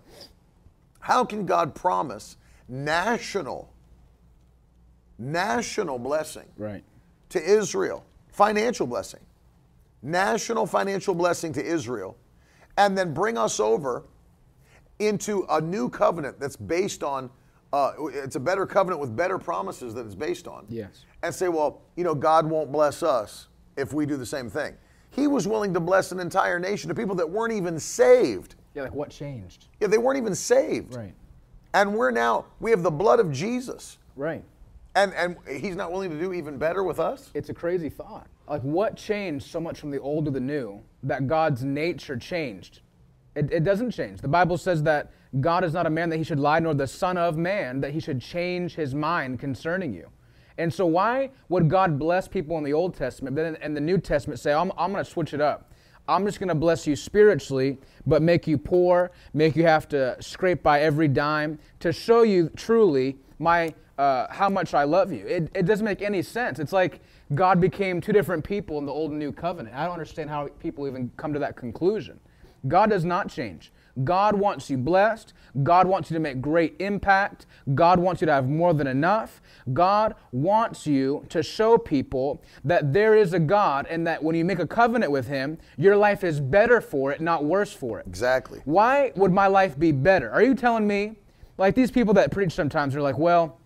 how can God promise national, national blessing Right. to Israel, financial blessing, national financial blessing to Israel, and then bring us over into a new covenant that's based on, uh, it's a better covenant with better promises that it's based on. Yes. And say, well, you know, God won't bless us if we do the same thing. He was willing to bless an entire nation of people that weren't even saved. Yeah, like what changed? Yeah, they weren't even saved. Right. And we're now, we have the blood of Jesus. Right. And, and he's not willing to do even better with us? It's a crazy thought. Like, what changed so much from the old to the new that God's nature changed? It, it doesn't change. The Bible says that God is not a man that he should lie, nor the Son of Man that he should change his mind concerning you. And so, why would God bless people in the Old Testament, but in, the New Testament say, I'm, I'm going to switch it up? I'm just going to bless you spiritually, but make you poor, make you have to scrape by every dime to show you truly my uh, how much I love you. It, it doesn't make any sense. It's like God became two different people in the old and new covenant. I don't understand how people even come to that conclusion. God does not change. God wants you blessed. God wants you to make great impact. God wants you to have more than enough. God wants you to show people that there is a God and that when you make a covenant with Him, your life is better for it, not worse for it. Exactly. Why would my life be better? Are you telling me, like these people that preach sometimes are like, well,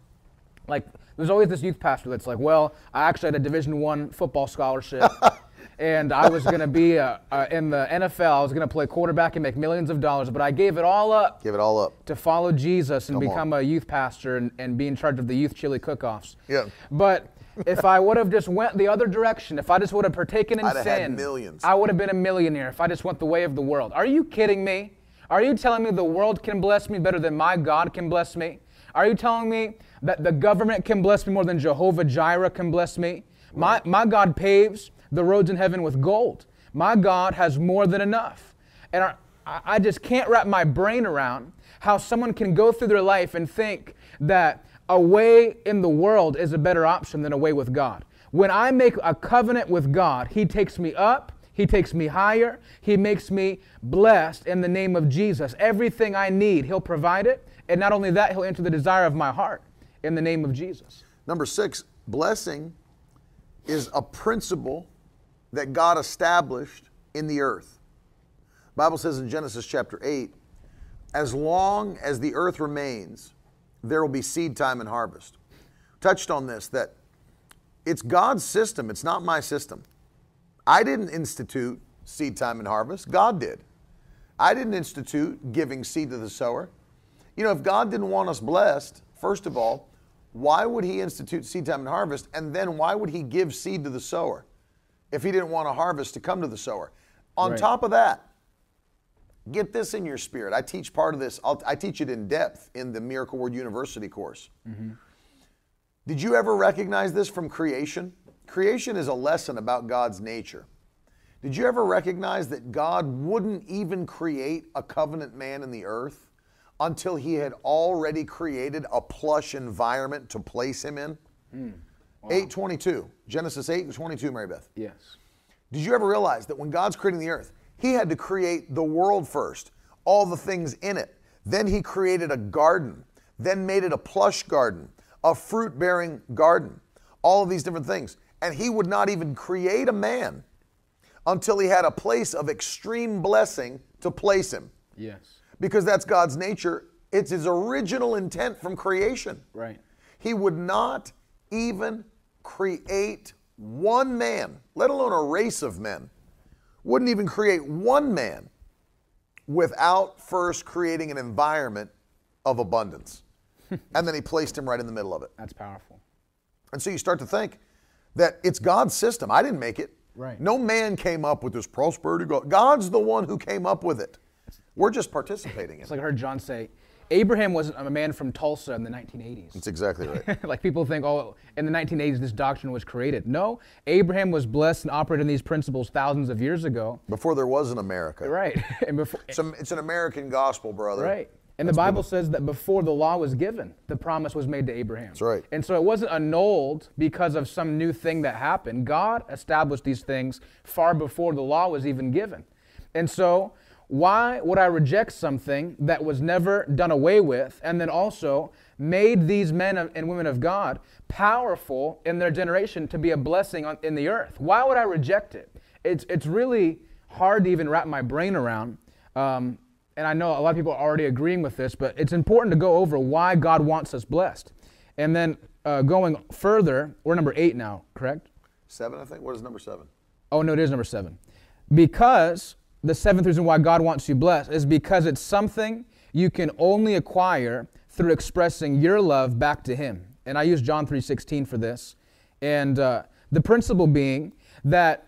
like there's always this youth pastor that's like, well, I actually had a Division One football scholarship, and I was going to be uh uh in the NFL. I was going to play quarterback and make millions of dollars, but I gave it all up Give it all up. to follow Jesus and Come on. become a youth pastor and, and be in charge of the youth chili cook-offs. Yeah. But if I would have just went the other direction, if I just would have partaken in I'd have had sin, millions. I would have been a millionaire if I just went the way of the world. Are you kidding me? Are you telling me the world can bless me better than my God can bless me? Are you telling me that the government can bless me more than Jehovah Jireh can bless me? My, my God paves the roads in heaven with gold. My God has more than enough. And I, I just can't wrap my brain around how someone can go through their life and think that a way in the world is a better option than a way with God. When I make a covenant with God, He takes me up, He takes me higher, He makes me blessed in the name of Jesus. Everything I need, He'll provide it. And not only that, He'll answer the desire of my heart in the name of Jesus. Number six, blessing is a principle that God established in the earth. Bible says in Genesis chapter 8, as long as the earth remains, there will be seed time and harvest. Touched on this that it's God's system, it's not my system. I didn't institute seed time and harvest, God did. I didn't institute giving seed to the sower. You know, if God didn't want us blessed, first of all, why would He institute seed time and harvest? And then why would He give seed to the sower if He didn't want a harvest to come to the sower? On Right. top of that, get this in your spirit. I teach part of this, I'll, I teach it in depth in the Miracle Word University course. Mm-hmm. Did you ever recognize this from creation? Creation is a lesson about God's nature. Did you ever recognize that God wouldn't even create a covenant man in the earth until he had already created a plush environment to place him in? Hmm. 822, Genesis 8 and 22, Mary Beth. Yes. Did you ever realize that when God's creating the earth, He had to create the world first, all the things in it. Then He created a garden, then made it a plush garden, a fruit bearing garden, all of these different things. And He would not even create a man until He had a place of extreme blessing to place him Yes. Because that's God's nature. It's his original intent from creation. Right. He would not even create one man, let alone a race of men, wouldn't even create one man without first creating an environment of abundance. and then he placed him right in the middle of it. That's powerful. And so you start to think that it's God's system. I didn't make it. Right. No man came up with this prosperity. God's the one who came up with it. We're just participating in It's it. like I heard John say, Abraham wasn't a man from Tulsa in the 1980s. That's exactly right. like people think, oh, in the 1980s this doctrine was created. No, Abraham was blessed and operated in these principles thousands of years ago. Before there was an America. Right. and before, It's, a, it's an American gospel, brother. Right. And the Bible says that before the law was given, the promise was made to Abraham. That's right. And so it wasn't annulled because of some new thing that happened. God established these things far before the law was even given. And so why would I reject something that was never done away with and then also made these men and women of God powerful in their generation to be a blessing on, in the earth? Why would I reject it? It's, it's really hard to even wrap my brain around. Um, and I know a lot of people are already agreeing with this, but it's important to go over why God wants us blessed. And then uh, going further, we're number eight now, correct? Seven, I think. What is number seven? Oh, no, it is number seven. Because the seventh reason why God wants you blessed is because it's something you can only acquire through expressing your love back to Him. And I use John 3:16 for this. And uh, the principle being that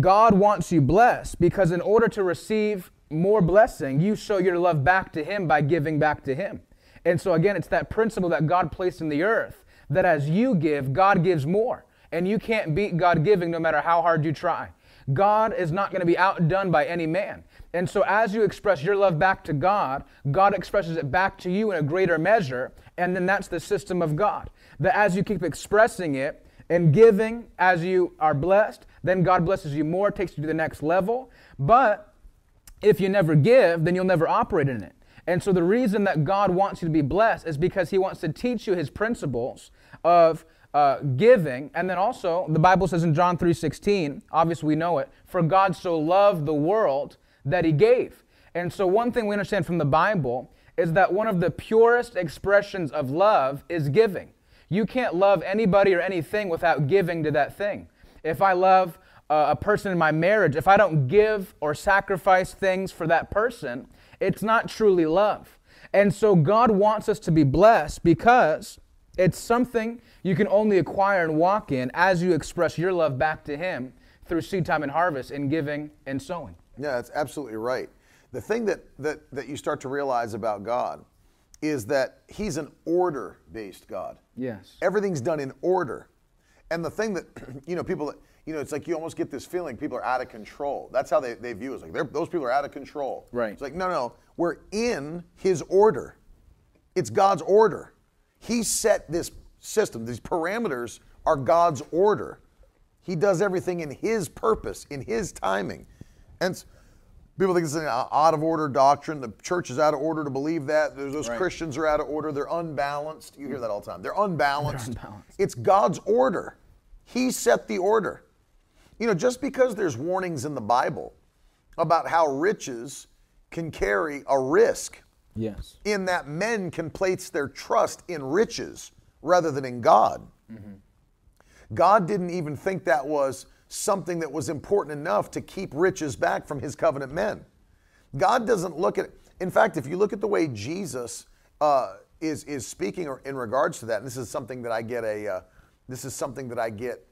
God wants you blessed because in order to receive more blessing, you show your love back to Him by giving back to Him. And so, again, it's that principle that God placed in the earth that as you give, God gives more. And you can't beat God giving no matter how hard you try. God is not going to be outdone by any man. And so, as you express your love back to God, God expresses it back to you in a greater measure. And then that's the system of God. That as you keep expressing it and giving as you are blessed, then God blesses you more, takes you to the next level. But if you never give, then you'll never operate in it. And so the reason that God wants you to be blessed is because He wants to teach you His principles of uh, giving, and then also the Bible says in John 3:16, obviously we know it, for God so loved the world that He gave. And so one thing we understand from the Bible is that one of the purest expressions of love is giving. You can't love anybody or anything without giving to that thing. If I love uh, a person in my marriage, if I don't give or sacrifice things for that person, it's not truly love. And so God wants us to be blessed because it's something you can only acquire and walk in as you express your love back to Him through seed time and harvest in giving and sowing. Yeah, that's absolutely right. The thing that, that, that you start to realize about God is that He's an order based God. Yes. Everything's done in order. And the thing that, you know, people, you know, it's like you almost get this feeling people are out of control. That's how they, they view it. It's like they're, those people are out of control. Right. It's like, no, no, we're in His order. It's God's order. He set this system, these parameters are God's order. He does everything in His purpose, in His timing. And people think it's an uh, out of order doctrine. The church is out of order to believe that. Those Right. Christians are out of order. They're unbalanced. You hear that all the time. They're unbalanced. unbalanced. It's God's order. He set the order. You know, just because there's warnings in the Bible about how riches can carry a risk Yes. in that men can place their trust in riches rather than in God. God didn't even think that was something that was important enough to keep riches back from his covenant men. God doesn't look at In fact, if you look at the way Jesus uh, is is speaking in regards to that, and this is something that I get a uh, this is something that I get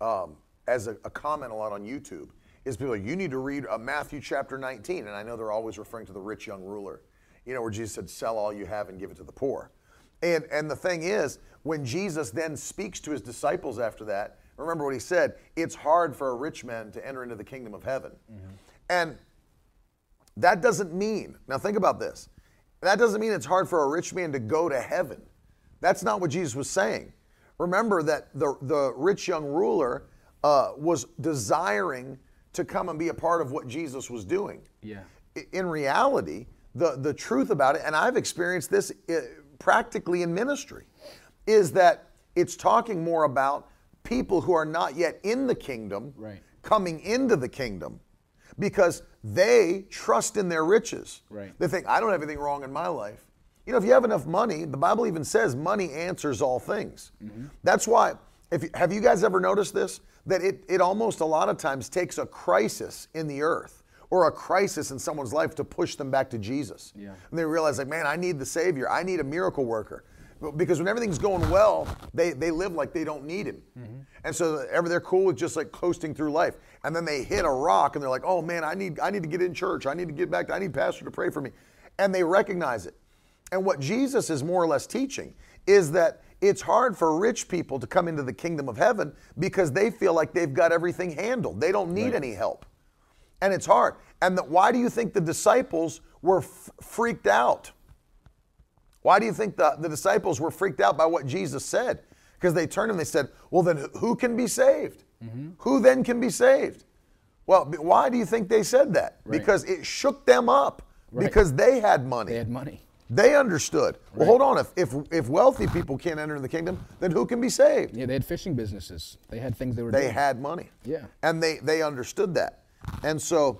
um, as a, a comment a lot on YouTube is people you need to read uh, Matthew chapter 19, and I know they're always referring to the rich young ruler, you know, where Jesus said, "Sell all you have and give it to the poor." And and the thing is, when Jesus then speaks to his disciples after that, remember what he said: "It's hard for a rich man to enter into the kingdom of heaven," and that doesn't mean, now think about this. That doesn't mean it's hard for a rich man to go to heaven. That's not what Jesus was saying. Remember that the, the rich young ruler uh, was desiring to come and be a part of what Jesus was doing. Yeah. In reality, the, the truth about it, and I've experienced this uh, practically in ministry, is that it's talking more about people who are not yet in the kingdom Right. coming into the kingdom because they trust in their riches. Right. They think, I don't have anything wrong in my life. You know, if you have enough money, the Bible even says money answers all things. That's why, if you, have you guys ever noticed this? That it, it almost a lot of times takes a crisis in the earth or a crisis in someone's life to push them back to Jesus. Yeah. And they realize, like, man, I need the Savior. I need a miracle worker. Because when everything's going well, they, they live like they don't need him. Mm-hmm. And so ever they're cool with just like coasting through life. And then they hit a rock and they're like, oh man, I need I need to get in church. I need to get back. I need pastor to pray for me. And they recognize it. And what Jesus is more or less teaching is that it's hard for rich people to come into the kingdom of heaven because they feel like they've got everything handled. They don't need any help. And it's hard. And that why do you think the disciples were f- freaked out? Why do you think the, the disciples were freaked out by what Jesus said? Because they turned and they said, Well, then who can be saved? Mm-hmm. Who then can be saved? Well, why do you think they said that? Because it shook them up Right. because they had money. They had money. They understood. Well, hold on. If, if, if wealthy people can't enter the kingdom, then who can be saved? Yeah, they had fishing businesses. They had things they were They doing. had money. Yeah. And they, they understood that. And so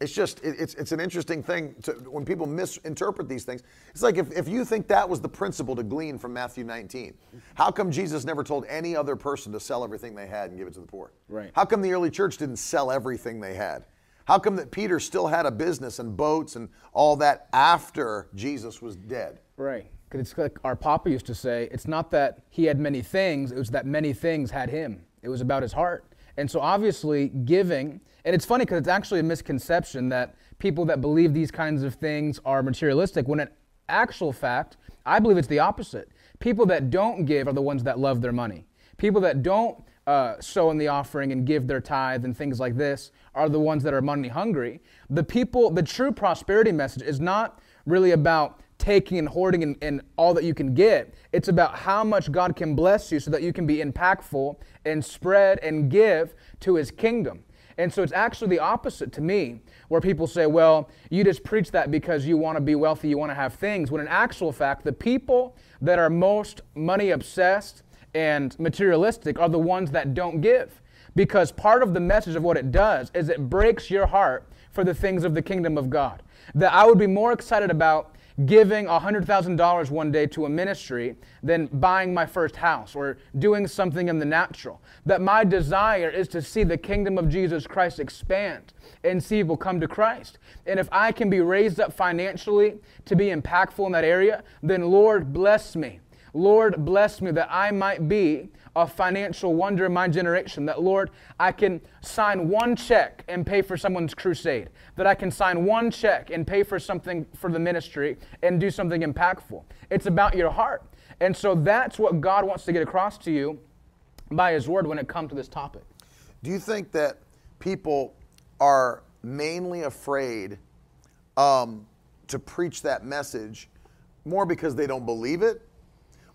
it's just, it, it's, it's an interesting thing to, when people misinterpret these things. It's like if, if you think that was the principle to glean from Matthew 19, how come Jesus never told any other person to sell everything they had and give it to the poor? Right. How come the early church didn't sell everything they had? How come that Peter still had a business and boats and all that after Jesus was dead? Right. Because it's like our papa used to say, it's not that he had many things, it was that many things had him. It was about his heart. And so obviously giving, and it's funny because it's actually a misconception that people that believe these kinds of things are materialistic, when in actual fact, I believe it's the opposite. People that don't give are the ones that love their money. People that don't uh, sow in the offering and give their tithe and things like this are the ones that are money hungry. The people, the true prosperity message is not really about taking and hoarding and, and all that you can get. It's about how much God can bless you so that you can be impactful and spread and give to his kingdom. And so it's actually the opposite to me, where people say, well, you just preach that because you want to be wealthy, you want to have things, when in actual fact, the people that are most money obsessed and materialistic are the ones that don't give. Because part of the message of what it does is it breaks your heart for the things of the kingdom of God. That I would be more excited about giving $100,000 one day to a ministry than buying my first house or doing something in the natural. That my desire is to see the kingdom of Jesus Christ expand and see people come to Christ. And if I can be raised up financially to be impactful in that area, then Lord bless me. Lord, bless me that I might be a financial wonder in my generation. That, Lord, I can sign one check and pay for someone's crusade. That I can sign one check and pay for something for the ministry and do something impactful. It's about your heart. And so that's what God wants to get across to you by His Word when it comes to this topic. Do you think that people are mainly afraid um, to preach that message more because they don't believe it?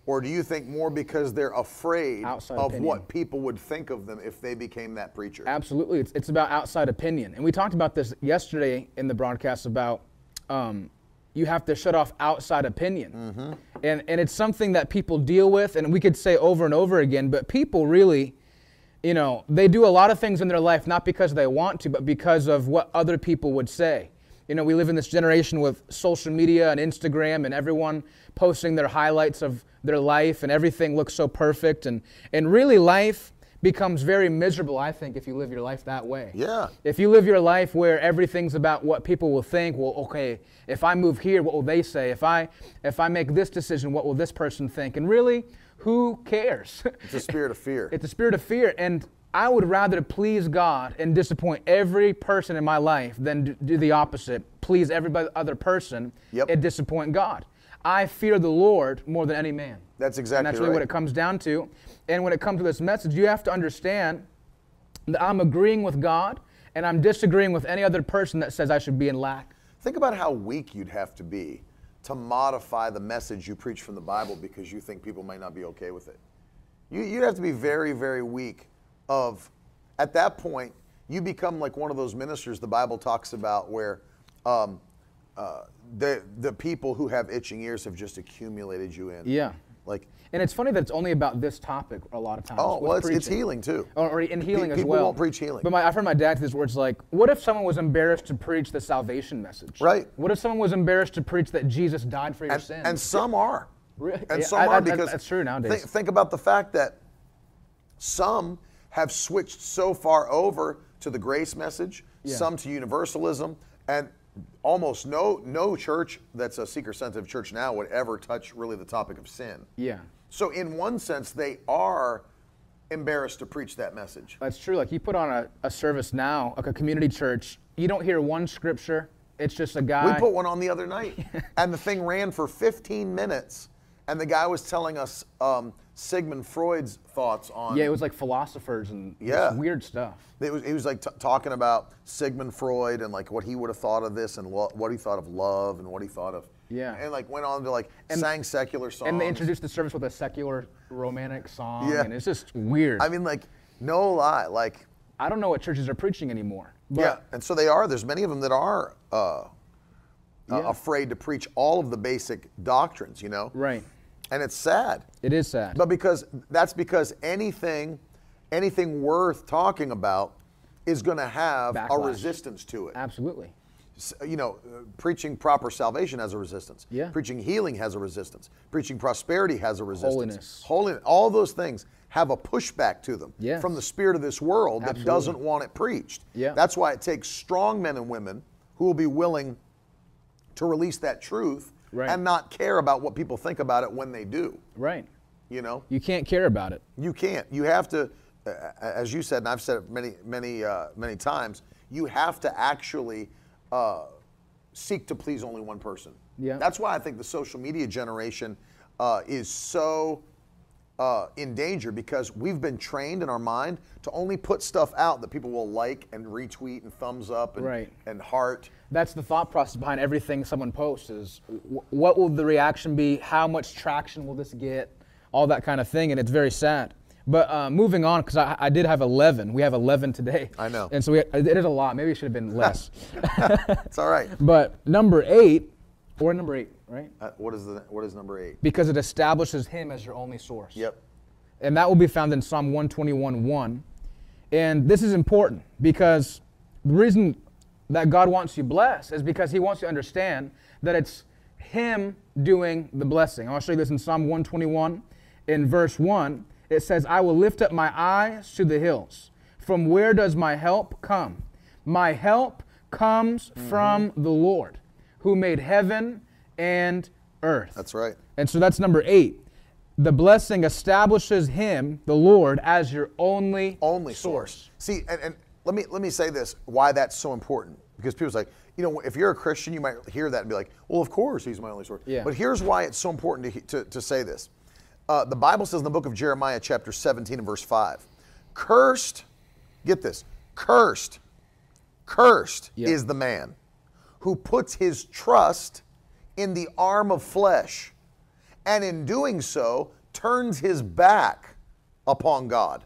Or do you think more because they're afraid Outside of opinion. what people would think of them if they became that preacher? Absolutely. It's, it's about outside opinion. And we talked about this yesterday in the broadcast about um, you have to shut off outside opinion. And, and it's something that people deal with, and we could say over and over again, but people really, you know, they do a lot of things in their life not because they want to, but because of what other people would say. You know, we live in this generation with social media and Instagram and everyone posting their highlights of their life and everything looks so perfect. And, and really, life becomes very miserable, I think, if you live your life that way. Yeah. If you live your life where everything's about what people will think, well, okay, if I move here, what will they say? If I if I make this decision, what will this person think? And really, who cares? It's a spirit of fear. It's a spirit of fear. And I would rather please God and disappoint every person in my life than do- the opposite, please every other person Yep. and disappoint God. I fear the Lord more than any man. That's exactly And that's really what it comes down to. And when it comes to this message, you have to understand that I'm agreeing with God and I'm disagreeing with any other person that says I should be in lack. Think about how weak you'd have to be to modify the message you preach from the Bible because you think people might not be okay with it. You, you'd have to be very, very weak. Of at that point, you become like one of those ministers the Bible talks about, where um, uh, the the people who have itching ears have just accumulated you in. Yeah. Like, And it's funny that it's only about this topic a lot of times. oh, well, it's, it's healing too. Or, or in healing as people well. won't preach healing. But my, I've heard my dad do this where it's like, what if someone was embarrassed to preach the salvation message? Right. What if someone was embarrassed to preach that Jesus died for your and, sins? and some are. Really? And Yeah, some I- are I- because that's true nowadays. Think, think about the fact that some have switched so far over to the grace message, Yeah. some to universalism, and almost no no church that's a seeker sensitive church now would ever touch really the topic of sin. yeah. So in one sense, they are embarrassed to preach that message. That's true. Like you put on a, a service now, like a community church, you don't hear one scripture. It's just a guy. We put one on the other night, and the thing ran for 15 minutes, and the guy was telling us um, Sigmund Freud's thoughts on. yeah, it was like philosophers and Yeah. weird stuff. It was, he was like t- talking about Sigmund Freud and like what he would have thought of this and lo- what he thought of love and what he thought of. Yeah. And like went on to like sang secular songs. And they introduced the service with a secular romantic song, Yeah. and it's just weird. I mean, like, no lie. Like, I don't know what churches are preaching anymore. But yeah. And so they are. There's many of them that are uh, uh, afraid to preach all of the basic doctrines, you know? Right. And it's sad. It is sad. But because that's because anything, anything worth talking about is going to have a resistance to it. Absolutely. You know, uh, preaching proper salvation has a resistance. Yeah. Preaching healing has a resistance. Preaching prosperity has a resistance. Holiness. Holiness. All those things have a pushback to them Yes. from the spirit of this world that doesn't want it preached. Yeah. That's why it takes strong men and women who will be willing to release that truth Right. and not care about what people think about it when they do. Right. You know? You can't care about it. You can't. You have to, uh, as you said, and I've said it many, many, uh, many times. You have to actually uh, seek to please only one person. Yeah. That's why I think the social media generation uh, is so uh, in danger because we've been trained in our mind to only put stuff out that people will like and retweet and thumbs up and, Right. and heart. That's the thought process behind everything someone posts is wh- what will the reaction be? How much traction will this get? All that kind of thing, and it's very sad. But uh, moving on, because I, I did have 11. We have 11 today. I know. And so we, it is a lot. Maybe it should have been less. It's all right. but number eight, or number eight, right? Uh, what is the what is number eight? Because it establishes him as your only source. Yep. and that will be found in Psalm 121 1. And this is important because the reason that God wants you blessed is because He wants you to understand that it's Him doing the blessing. I'll show you this in Psalm 121 in verse 1. It says, I will lift up my eyes to the hills. From where does my help come? My help comes from the Lord who made heaven and earth. That's right. And so that's number eight. The blessing establishes him, the Lord, as your only only source. See, and, and let me let me say this: why that's so important? Because people's like, you know, if you're a Christian, you might hear that and be like, well, of course, he's my only source. Yeah. But here's why it's so important to to, to say this. Uh, the Bible says in the book of Jeremiah, chapter 17 and verse 5, cursed, get this, cursed, cursed Yeah. is the man who puts his trust in the arm of flesh, and in doing so, turns his back upon God.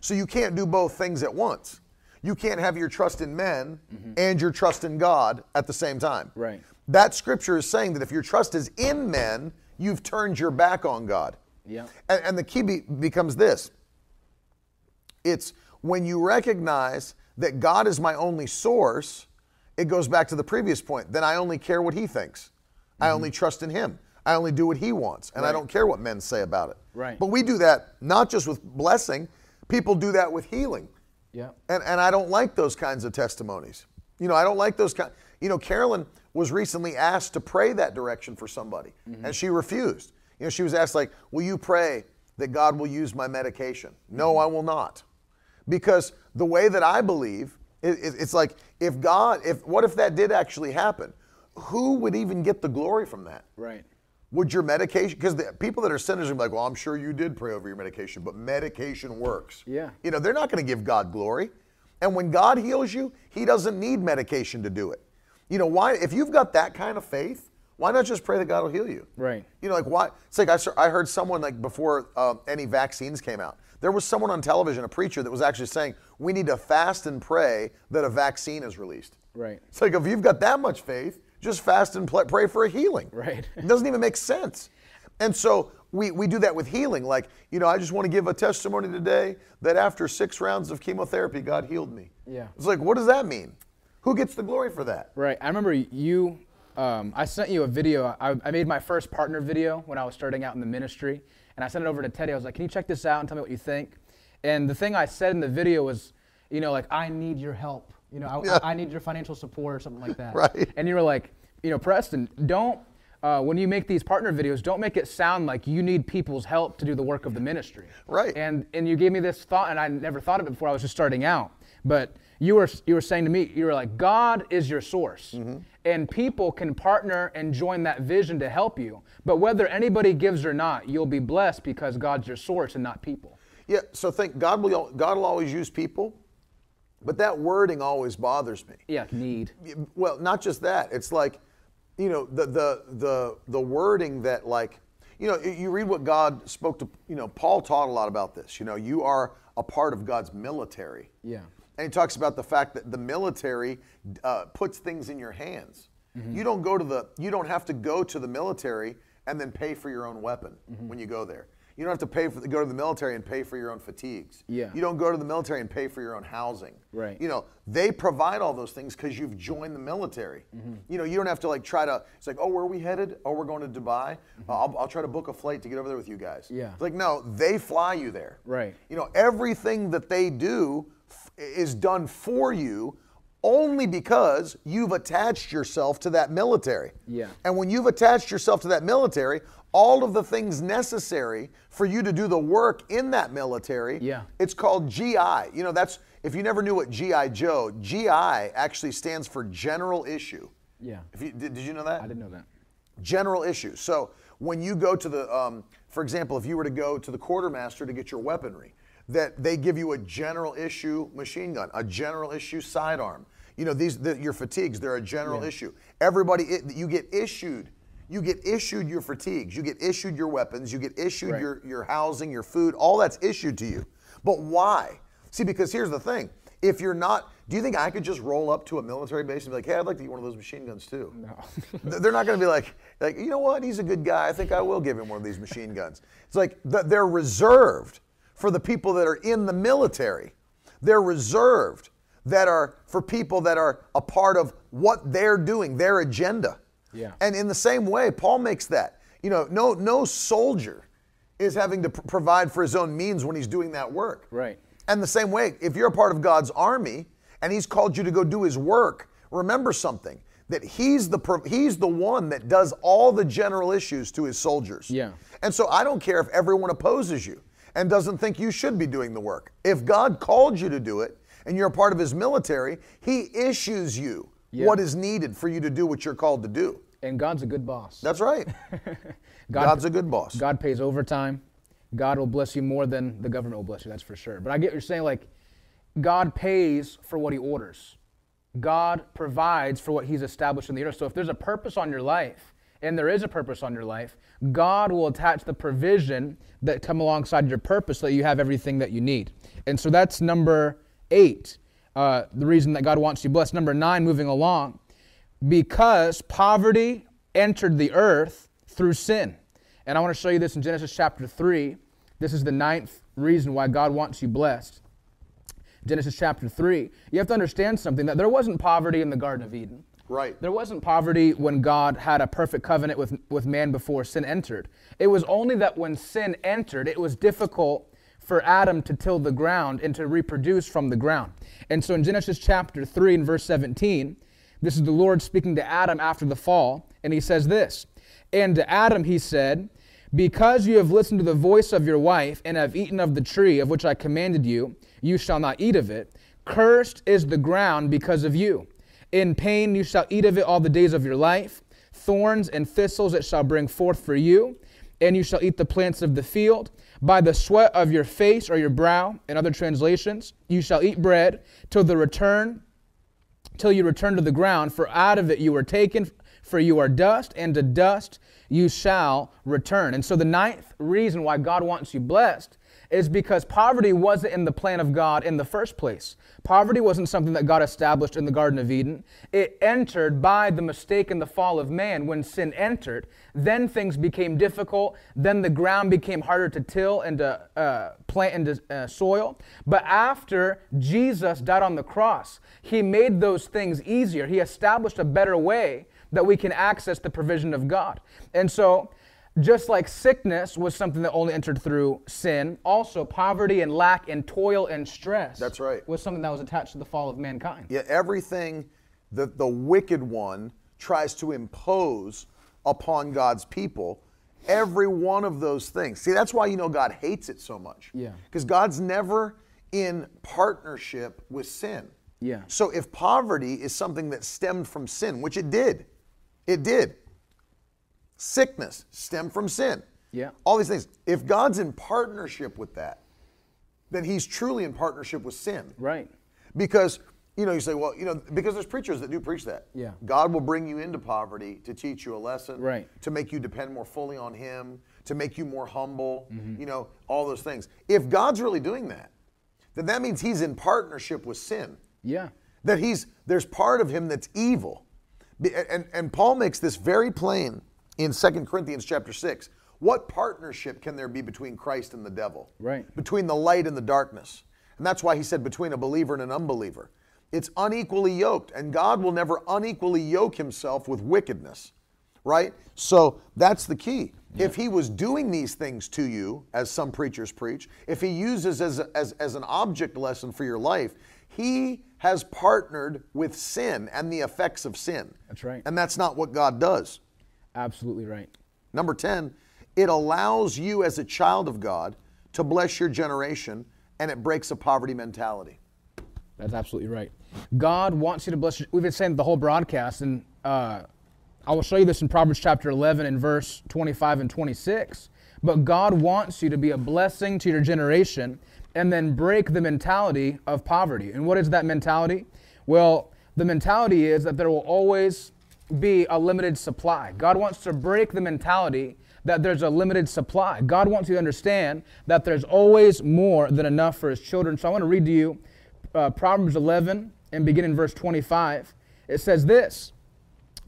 So you can't do both things at once. You can't have your trust in men mm-hmm. and your trust in God at the same time. Right. That scripture is saying that if your trust is in men, you've turned your back on God. Yeah. And, and the key be, becomes this it's when you recognize that God is my only source, it goes back to the previous point. Then I only care what he thinks. I mm-hmm. only trust in him. I only do what he wants. And I don't care what men say about it. Right. But we do that not just with blessing, people do that with healing. Yeah. And, and I don't like those kinds of testimonies. You know, I don't like those kind. You know, Carolyn was recently asked to pray that direction for somebody, mm-hmm. and she refused. You know, she was asked like, "Will you pray that God will use my medication?" No, mm-hmm. I will not, because the way that I believe, it, it- it's like if God, if what if that did actually happen? Who would even get the glory from that? Right. Would your medication, because the people that are sinners are like, well, I'm sure you did pray over your medication, but medication works. Yeah. You know, they're not going to give God glory. And when God heals you, He doesn't need medication to do it. You know, why, if you've got that kind of faith, why not just pray that God will heal you? Right. You know, like why? It's like I, I heard someone like before uh, any vaccines came out. There was someone on television, a preacher, that was actually saying we need to fast and pray that a vaccine is released. Right. It's like if you've got that much faith, just fast and pray for a healing. Right. It doesn't even make sense. And so we, we do that with healing. Like, you know, I just want to give a testimony today that after six rounds of chemotherapy, God healed me. Yeah. It's like, what does that mean? Who gets the glory for that? Right. I remember you. Um, I sent you a video. I, I made my first partner video when I was starting out in the ministry, and I sent it over to Teddy. I was like, "Can you check this out and tell me what you think?" And the thing I said in the video was, you know, like, "I need your help. You know, I, Yeah. I need your financial support or something like that." Right. And you were like, you know, Preston, don't. Uh, when you make these partner videos, don't make it sound like you need people's help to do the work of the ministry. Right. And and you gave me this thought, and I never thought of it before. I was just starting out, but you were you were saying to me, you were like, God is your source, Mm-hmm. and people can partner and join that vision to help you. But whether anybody gives or not, you'll be blessed because God's your source and not people. Yeah, so think God will God will always use people, but that wording always bothers me. Yeah, need. Well, not just that. It's like, you know, the the the the wording that like, you know, you read what God spoke to. You know, Paul taught a lot about this. You know, you are a part of God's military. Yeah. And he talks about the fact that the military uh, puts things in your hands. You don't go to the. You don't have to go to the military and then pay for your own weapon when you go there. You don't have to pay for go to the military and pay for your own fatigues. Yeah. You don't go to the military and pay for your own housing. Right. You know, they provide all those things because you've joined the military. Mm-hmm. You know, you don't have to like try to. It's like, oh, where are we headed? Oh, we're going to Dubai. Uh, I'll, I'll try to book a flight to get over there with you guys. Mm-hmm. Yeah. It's like, no, they fly you there. Right. You know, everything that they do f- is done for you only because you've attached yourself to that military. Yeah. And when you've attached yourself to that military, all of the things necessary for you to do the work in that military, Yeah. it's called GI. You know, that's if you never knew what GI Joe, GI actually stands for general issue. Yeah. If you did, did you know that? I didn't know that. general issue. So when you go to the, um, for example, if you were to go to the quartermaster to get your weaponry, that they give you a general issue machine gun, a general issue sidearm. You know these the, your fatigues, they're a general issue. Everybody, it, you get issued. You get issued your fatigues. You get issued your weapons. You get issued Right. your your housing, your food. All that's issued to you. But why? See, because here's the thing. If you're not, do you think I could just roll up to a military base and be like, "Hey, I'd like to get one of those machine guns too"? No. they're not going to be like, like, you know what? He's a good guy. I think I will give him one of these machine guns. It's like th- they're reserved for the people that are in the military. They're reserved that are for people that are a part of what they're doing, their agenda. Yeah. And in the same way, Paul makes that. You know, no no soldier is having to pr- provide for his own means when he's doing that work. Right. And the same way, if you're a part of God's army and He's called you to go do His work, remember something that He's the pro- He's the one that does all the general issues to His soldiers. Yeah. And so I don't care if everyone opposes you and doesn't think you should be doing the work. If God called you to do it and you're a part of His military, He issues you Yeah. what is needed for you to do what you're called to do. And God's a good boss. That's right. God- God's a good boss. God pays overtime. God will bless you more than the government will bless you, that's for sure. But I get what you're saying, like, God pays for what he orders. God provides for what he's established in the earth. So if there's a purpose on your life, and there is a purpose on your life, God will attach the provision that come alongside your purpose so that you have everything that you need. And so that's number eight, uh, the reason that God wants you blessed. Number nine, moving along, because poverty entered the earth through sin. And I want to show you this in Genesis chapter 3. This is the ninth reason why God wants you blessed. Genesis chapter 3. You have to understand something that there wasn't poverty in the Garden of Eden. Right. There wasn't poverty when God had a perfect covenant with, with man before sin entered. It was only that when sin entered, it was difficult for Adam to till the ground and to reproduce from the ground. And so in Genesis chapter 3 and verse 17, this is the Lord speaking to Adam after the fall, and he says this And to Adam he said, Because you have listened to the voice of your wife and have eaten of the tree of which I commanded you, you shall not eat of it. Cursed is the ground because of you. In pain you shall eat of it all the days of your life. Thorns and thistles it shall bring forth for you, and you shall eat the plants of the field. By the sweat of your face or your brow, in other translations, you shall eat bread till the return, till you return to the ground, for out of it you were taken, for you are dust, and to dust you shall return. And so the ninth reason why God wants you blessed is because poverty wasn't in the plan of God in the first place. Poverty wasn't something that God established in the Garden of Eden. It entered by the mistake and the fall of man when sin entered. Then things became difficult. Then the ground became harder to till and to uh, plant into uh, soil. But after Jesus died on the cross, he made those things easier. He established a better way that we can access the provision of God. And so, just like sickness was something that only entered through sin, also poverty and lack and toil and stress That's right. was something that was attached to the fall of mankind. Yet everything that the wicked one tries to impose upon God's people, every one of those things. See, that's why you know God hates it so much. Yeah. Because God's never in partnership with sin. Yeah. So if poverty is something that stemmed from sin, which it did, it did. Sickness stem from sin. Yeah. All these things. If God's in partnership with that, then he's truly in partnership with sin. Right. Because, you know, you say, well, you know, because there's preachers that do preach that. Yeah. God will bring you into poverty to teach you a lesson, Right. to make you depend more fully on Him, to make you more humble, Mm-hmm. you know, all those things. If God's really doing that, then that means He's in partnership with sin. Yeah. That He's, there's part of Him that's evil. And, and Paul makes this very plain in 2 Corinthians chapter 6. What partnership can there be between Christ and the devil? Right. Between the light and the darkness. And that's why he said between a believer and an unbeliever. It's unequally yoked, and God will never unequally yoke himself with wickedness. Right? So that's the key. If he was doing these things to you, as some preachers preach, if he uses as, as, as an object lesson for your life, he has partnered with sin and the effects of sin. That's right. And that's not what God does. Absolutely right. Number 10, it allows you as a child of God to bless your generation and it breaks a poverty mentality. That's absolutely right. God wants you to bless. We've been saying the whole broadcast, and uh, I will show you this in Proverbs chapter 11 and verse 25 and 26. But God wants you to be a blessing to your generation and then break the mentality of poverty. And what is that mentality? Well, the mentality is that there will always be a limited supply. God wants to break the mentality that there's a limited supply. God wants you to understand that there's always more than enough for his children. So I want to read to you uh, Proverbs 11 and begin in verse 25. It says this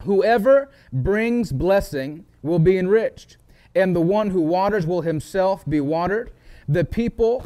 Whoever brings blessing will be enriched, and the one who waters will himself be watered. The people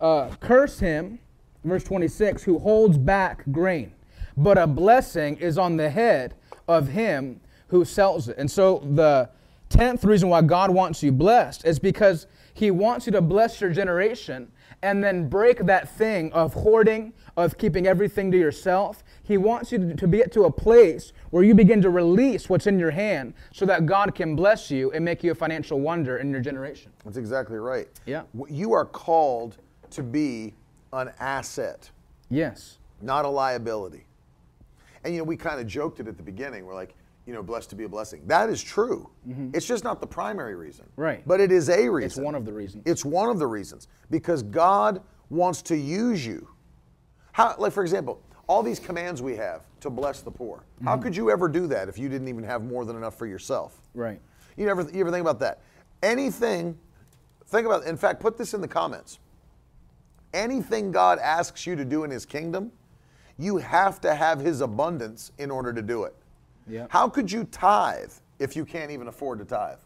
uh, curse him, verse 26, who holds back grain, but a blessing is on the head of him who sells it. And so the tenth reason why God wants you blessed is because he wants you to bless your generation and then break that thing of hoarding, of keeping everything to yourself. He wants you to, to be to a place where you begin to release what's in your hand so that God can bless you and make you a financial wonder in your generation. That's exactly right. Yeah. You are called to be an asset, Yes. not a liability. And you know, we kind of joked it at the beginning. We're like, you know, blessed to be a blessing. That is true. It's just not the primary reason. Mm-hmm. Right. But it is a reason. It's one of the reasons. It's one of the reasons because God wants to use you. How, like for example, all these commands we have to bless the poor. How Mm-hmm. could you ever do that if you didn't even have more than enough for yourself? Right. You never you ever think about that? Anything think about in fact put this in the comments. Anything God asks you to do in his kingdom, you have to have his abundance in order to do it. Yeah. How could you tithe if you can't even afford to tithe?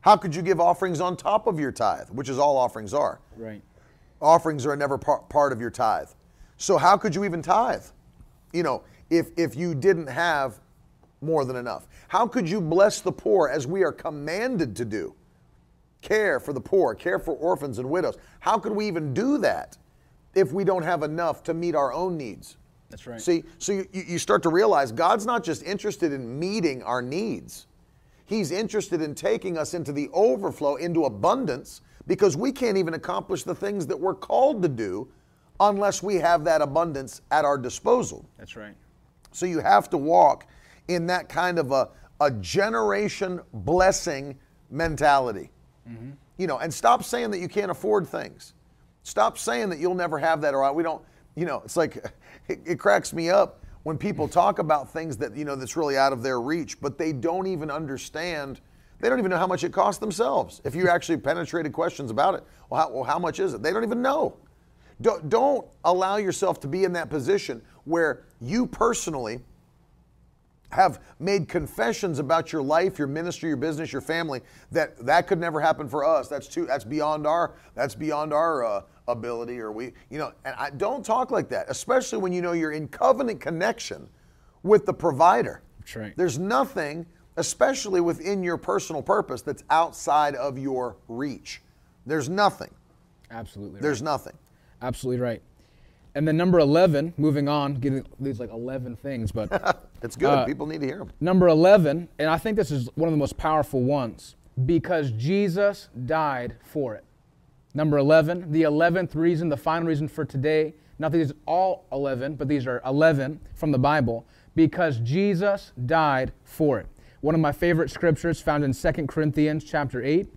How could you give offerings on top of your tithe, which is all offerings are? Right. offerings are never par- part of your tithe. So how could you even tithe? You know, if if you didn't have more than enough. How could you bless the poor as we are commanded to do? Care for the poor, care for orphans and widows. How could we even do that if we don't have enough to meet our own needs? That's right. See, so you, you start to realize God's not just interested in meeting our needs. He's interested in taking us into the overflow, into abundance, because we can't even accomplish the things that we're called to do unless we have that abundance at our disposal. That's right. So you have to walk in that kind of a, a generation blessing mentality. Mm-hmm. You know, and stop saying that you can't afford things. Stop saying that you'll never have that or we don't, you know, it's like it, it cracks me up when people talk about things that, you know, that's really out of their reach, but they don't even understand They don't even know how much it costs themselves. If you actually penetrated questions about it, well how, well, how much is it? They don't even know. Don't, don't allow yourself to be in that position where you personally have made confessions about your life, your ministry, your business, your family that that could never happen for us. That's too. That's beyond our. That's beyond our uh, ability. Or we, you know, and I don't talk like that, especially when you know you're in covenant connection with the provider. That's right. There's nothing, especially within your personal purpose, that's outside of your reach. There's nothing. Absolutely. There's right. nothing. Absolutely right. And then number 11, moving on, getting these like 11 things, but It's good. Uh, People need to hear them. number 11, and I think this is one of the most powerful ones, because Jesus died for it. Number 11, the 11th reason, the final reason for today, not these all 11, but these are 11 from the Bible, because Jesus died for it. One of my favorite scriptures found in 2 Corinthians chapter 8,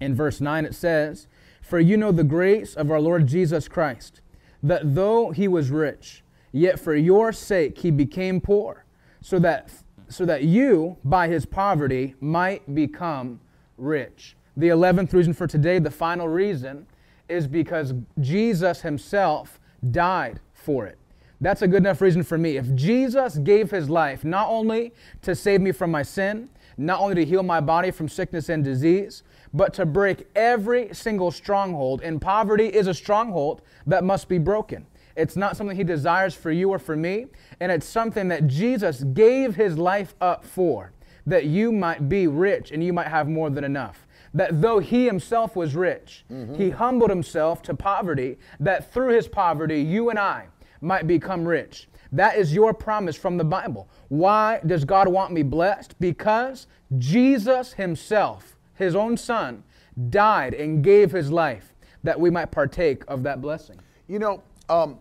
in verse 9 it says, For you know the grace of our Lord Jesus Christ, that though he was rich, yet for your sake he became poor, so that so that you by his poverty might become rich. The 11th reason for today, the final reason, is because Jesus himself died for it. That's a good enough reason for me. If Jesus gave his life not only to save me from my sin, not only to heal my body from sickness and disease, but to break every single stronghold. And poverty is a stronghold that must be broken. It's not something he desires for you or for me, and it's something that Jesus gave his life up for, that you might be rich and you might have more than enough. That though he himself was rich, he humbled himself to poverty, that through his poverty, you and I might become rich. That is your promise from the Bible. Why does God want me blessed? Because Jesus himself, his own son, died and gave his life that we might partake of that blessing. You know, um,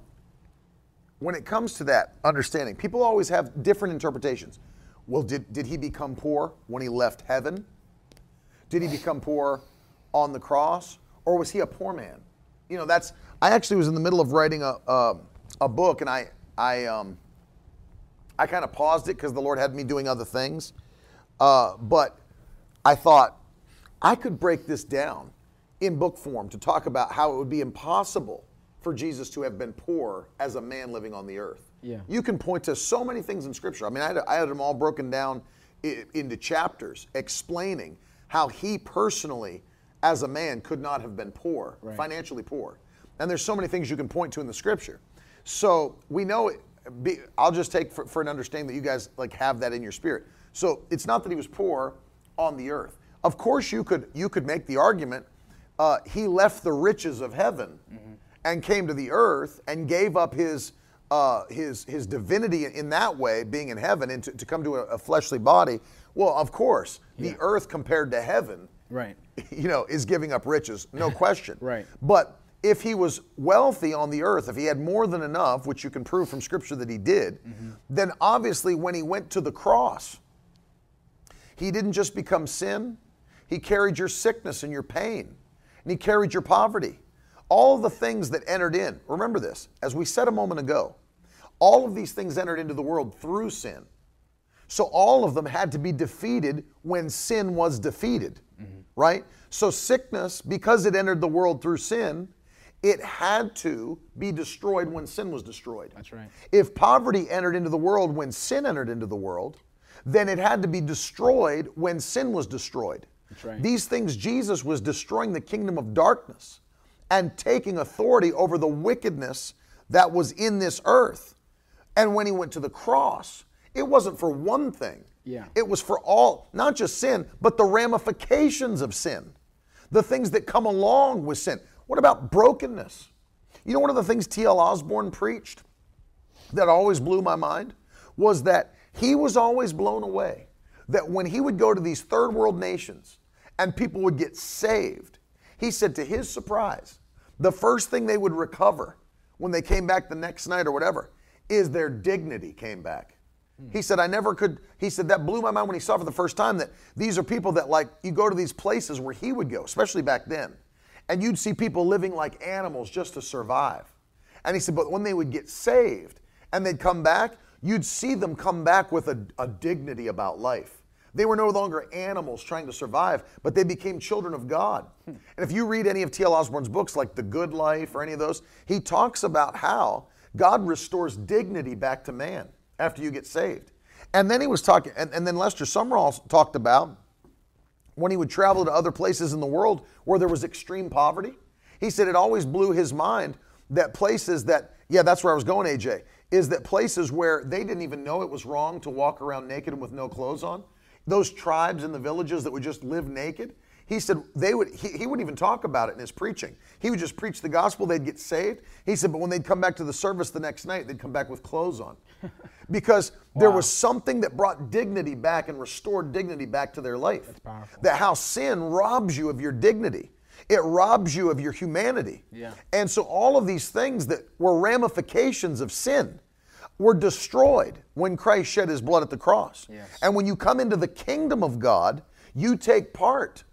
when it comes to that understanding, people always have different interpretations. Well, did, did he become poor when he left heaven? Did he become poor on the cross? Or was he a poor man? You know, that's, I actually was in the middle of writing a, a, a book and I, I, um, I kind of paused it because the Lord had me doing other things. Uh, but I thought I could break this down in book form to talk about how it would be impossible for Jesus to have been poor as a man living on the earth. Yeah. You can point to so many things in Scripture. I mean, I had, I had them all broken down i- into chapters explaining how he personally, as a man, could not have been poor, Right. financially poor. And there's so many things you can point to in the Scripture. So we know. It, be, I'll just take for, for an understanding that you guys like have that in your spirit. So it's not that he was poor on the earth. Of course, you could you could make the argument uh, he left the riches of heaven and came to the earth and gave up his uh, his his divinity in that way, being in heaven, and to, to come to a, a fleshly body. Well, of course, the earth compared to heaven, Right. you know, is giving up riches, no question. Right. But if he was wealthy on the earth, if he had more than enough, which you can prove from Scripture that he did, mm-hmm. then obviously when he went to the cross, he didn't just become sin, he carried your sickness and your pain, and he carried your poverty. All the things that entered in, remember this, as we said a moment ago, all of these things entered into the world through sin. So all of them had to be defeated when sin was defeated, right? So sickness, because it entered the world through sin, it had to be destroyed when sin was destroyed. That's right. If poverty entered into the world when sin entered into the world, then it had to be destroyed when sin was destroyed. That's right. These things, Jesus was destroying the kingdom of darkness and taking authority over the wickedness that was in this earth. And when he went to the cross, it wasn't for one thing. Yeah. It was for all, not just sin, but the ramifications of sin, the things that come along with sin. What about brokenness? You know, one of the things T.L. Osborn preached that always blew my mind was that he was always blown away that when he would go to these third world nations and people would get saved, he said to his surprise, the first thing they would recover when they came back the next night or whatever is their dignity came back. He said, I never could. He said, that blew my mind when he saw for the first time that these are people that, like, you go to these places where he would go, especially back then, and you'd see people living like animals just to survive. And he said, but when they would get saved and they'd come back, you'd see them come back with a, a dignity about life. They were no longer animals trying to survive, but they became children of God. Hmm. And if you read any of T.L. Osborn's books, like The Good Life or any of those, he talks about how God restores dignity back to man after you get saved. And then he was talking, and, and then Lester Sumrall talked about when he would travel to other places in the world where there was extreme poverty. He said it always blew his mind that places that, yeah, that's where I was going, AJ, is that places where they didn't even know it was wrong to walk around naked and with no clothes on, those tribes in the villages that would just live naked, he said they would he, he, wouldn't even talk about it in his preaching he would just preach the gospel they'd get saved he said but when they'd come back to the service the next night they'd come back with clothes on because wow. there was something that brought dignity back and restored dignity back to their life that how sin robs you of your dignity it robs you of your humanity yeah. and so all of these things that were ramifications of sin were destroyed when Christ shed his blood at the cross. Yes. And when you come into the kingdom of God, you take part.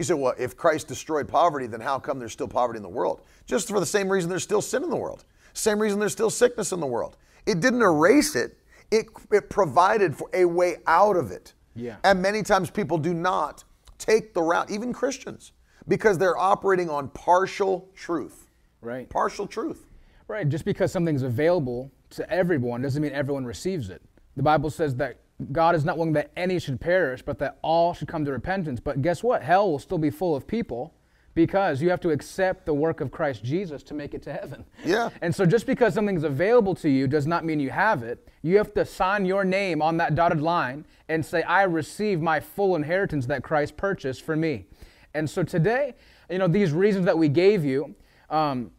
You say, well, if Christ destroyed poverty, then how come there's still poverty in the world? Just for the same reason there's still sin in the world. Same reason there's still sickness in the world. It didn't erase it, it, it provided for a way out of it. Yeah. And many times people do not take the route, even Christians, because they're operating on partial truth. Right. Partial truth. Right. Just because something's available to everyone doesn't mean everyone receives it. The Bible says that God is not willing that any should perish, but that all should come to repentance. But guess what? Hell will still be full of people because you have to accept the work of Christ Jesus to make it to heaven. Yeah. And so just because something's available to you does not mean you have it. You have to sign your name on that dotted line and say, I receive my full inheritance that Christ purchased for me. And so today, you know, these reasons that we gave you, um,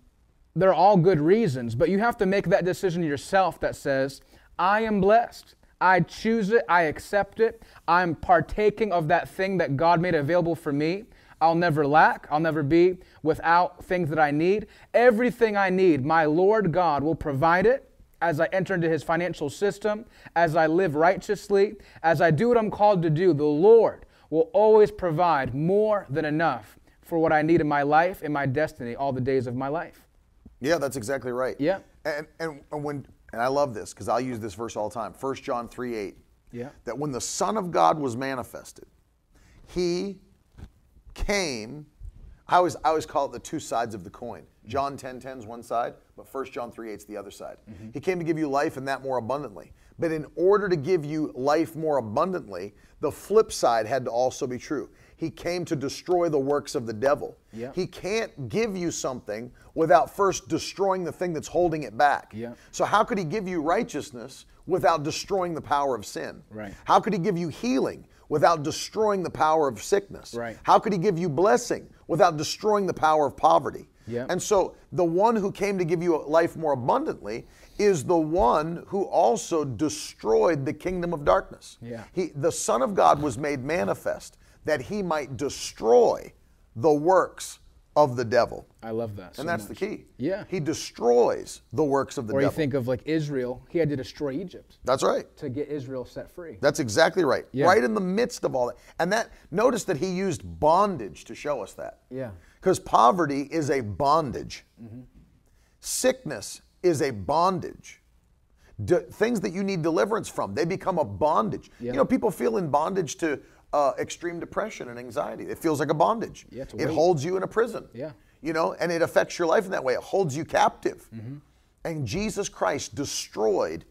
they're all good reasons, but you have to make that decision yourself that says, I am blessed. I choose it. I accept it. I'm partaking of that thing that God made available for me. I'll never lack. I'll never be without things that I need. Everything I need, my Lord God will provide it as I enter into his financial system, as I live righteously, as I do what I'm called to do. The Lord will always provide more than enough for what I need in my life, in my destiny, all the days of my life. Yeah, that's exactly right. Yeah. And, and, when and I love this because I'll use this verse all the time. 1 John 3 8. Yeah. That when the Son of God was manifested, he came. I always, I always call it the two sides of the coin. John 10 10 is one side, but 1 John 3 8 is the other side. Mm-hmm. He came to give you life and that more abundantly. But in order to give you life more abundantly, the flip side had to also be true. He came to destroy the works of the devil. Yeah. He can't give you something without first destroying the thing that's holding it back. Yeah. So how could he give you righteousness without destroying the power of sin? Right. How could he give you healing without destroying the power of sickness? Right. How could he give you blessing without destroying the power of poverty? Yeah. And so the one who came to give you life more abundantly is the one who also destroyed the kingdom of darkness. Yeah. He, the Son of God was made manifest that he might destroy the works of the devil. I love that. and that's the key. Yeah. He destroys the works of the or devil. you think of like Israel, he had to destroy Egypt that's right. to get Israel set free. That's exactly right. Yeah. Right in the midst of all that. And that notice that he used bondage to show us that. Yeah. Because poverty is a bondage. Mm-hmm. Sickness is a bondage. D- things that you need deliverance from, they become a bondage. Yeah. You know, people feel in bondage to uh, extreme depression and anxiety. It feels like a bondage. Yeah, it holds you in a prison. Yeah. You know, and it affects your life in that way. It holds you captive. And Jesus Christ destroyed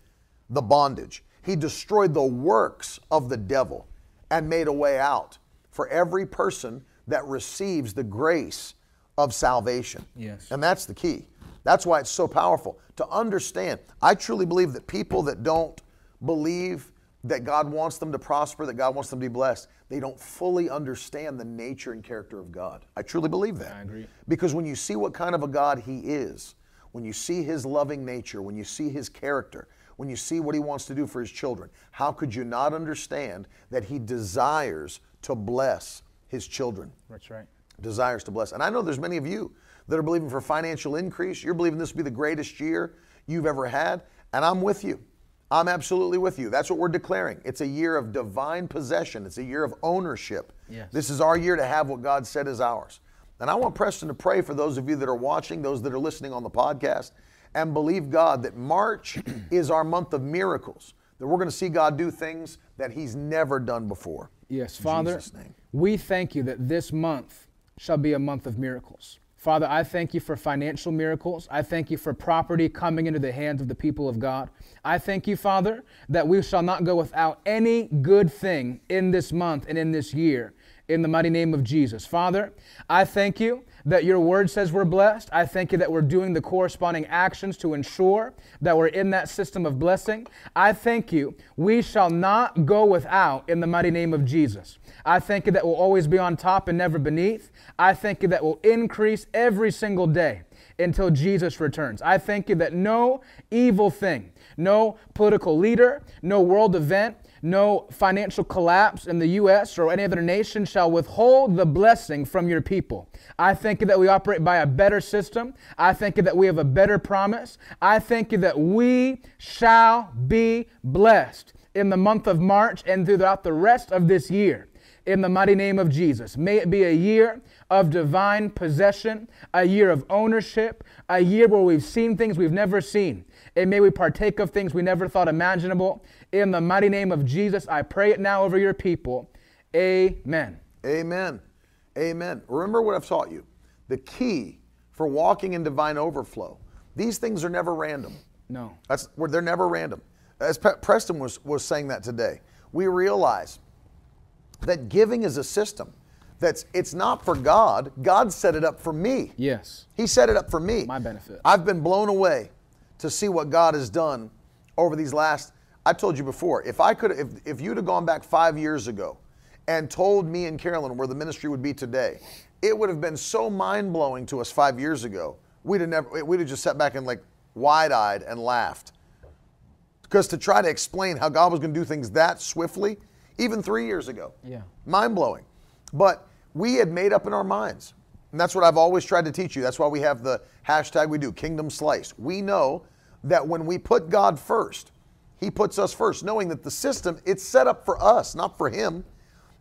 the bondage. He destroyed the works of the devil and made a way out for every person that receives the grace of salvation. Yes. And that's the key. That's why it's so powerful to understand. I truly believe that people that don't believe that God wants them to prosper, that God wants them to be blessed, they don't fully understand the nature and character of God. I truly believe that. I agree. Because when you see what kind of a God He is, when you see His loving nature, when you see His character, when you see what He wants to do for His children, how could you not understand that He desires to bless His children? That's right. desires to bless. And I know there's many of you that are believing for financial increase. You're believing this will be the greatest year you've ever had. And I'm with you. I'm absolutely with you. That's what we're declaring. It's a year of divine possession, it's a year of ownership. Yes. This is our year to have what God said is ours. And I want Preston to pray for those of you that are watching, those that are listening on the podcast, and believe God that March is our month of miracles that we're going to see God do things that He's never done before. Yes, Father, we thank you that this month shall be a month of miracles. Father, I thank you for financial miracles. I thank you for property coming into the hands of the people of God. I thank you, Father, that we shall not go without any good thing in this month and in this year. In the mighty name of Jesus. Father, I thank you that your word says we're blessed. I thank you that we're doing the corresponding actions to ensure that we're in that system of blessing. I thank you we shall not go without in the mighty name of Jesus. I thank you that we'll always be on top and never beneath. I thank you that we'll increase every single day until Jesus returns. I thank you that no evil thing, no political leader, no world event, no financial collapse in the U.S. or any other nation shall withhold the blessing from your people. I thank you that we operate by a better system. I thank you that we have a better promise. I thank you that we shall be blessed in the month of March and throughout the rest of this year. In the mighty name of Jesus. May it be a year of divine possession, a year of ownership, a year where we've seen things we've never seen. And may we partake of things we never thought imaginable. In the mighty name of Jesus, I pray it now over your people. Amen. Amen. Amen. Remember what I've taught you. The key for walking in divine overflow, these things are never random. No. That's where they're never random. As Pe- Preston was, was saying that today, we realize that giving is a system. That's it's not for God. God set it up for me. Yes. He set it up for me. My benefit. I've been blown away to see what God has done over these last. I told you before, if I could, if, if you'd have gone back five years ago and told me and Carolyn where the ministry would be today, it would have been so mind blowing to us five years ago. We'd have never, we'd have just sat back and like wide eyed and laughed. Because to try to explain how God was going to do things that swiftly, even three years ago, Yeah. mind blowing. But we had made up in our minds. And that's what I've always tried to teach you. That's why we have the hashtag we do, Kingdom Slice. We know that when we put God first, He puts us first, knowing that the system, it's set up for us, not for Him.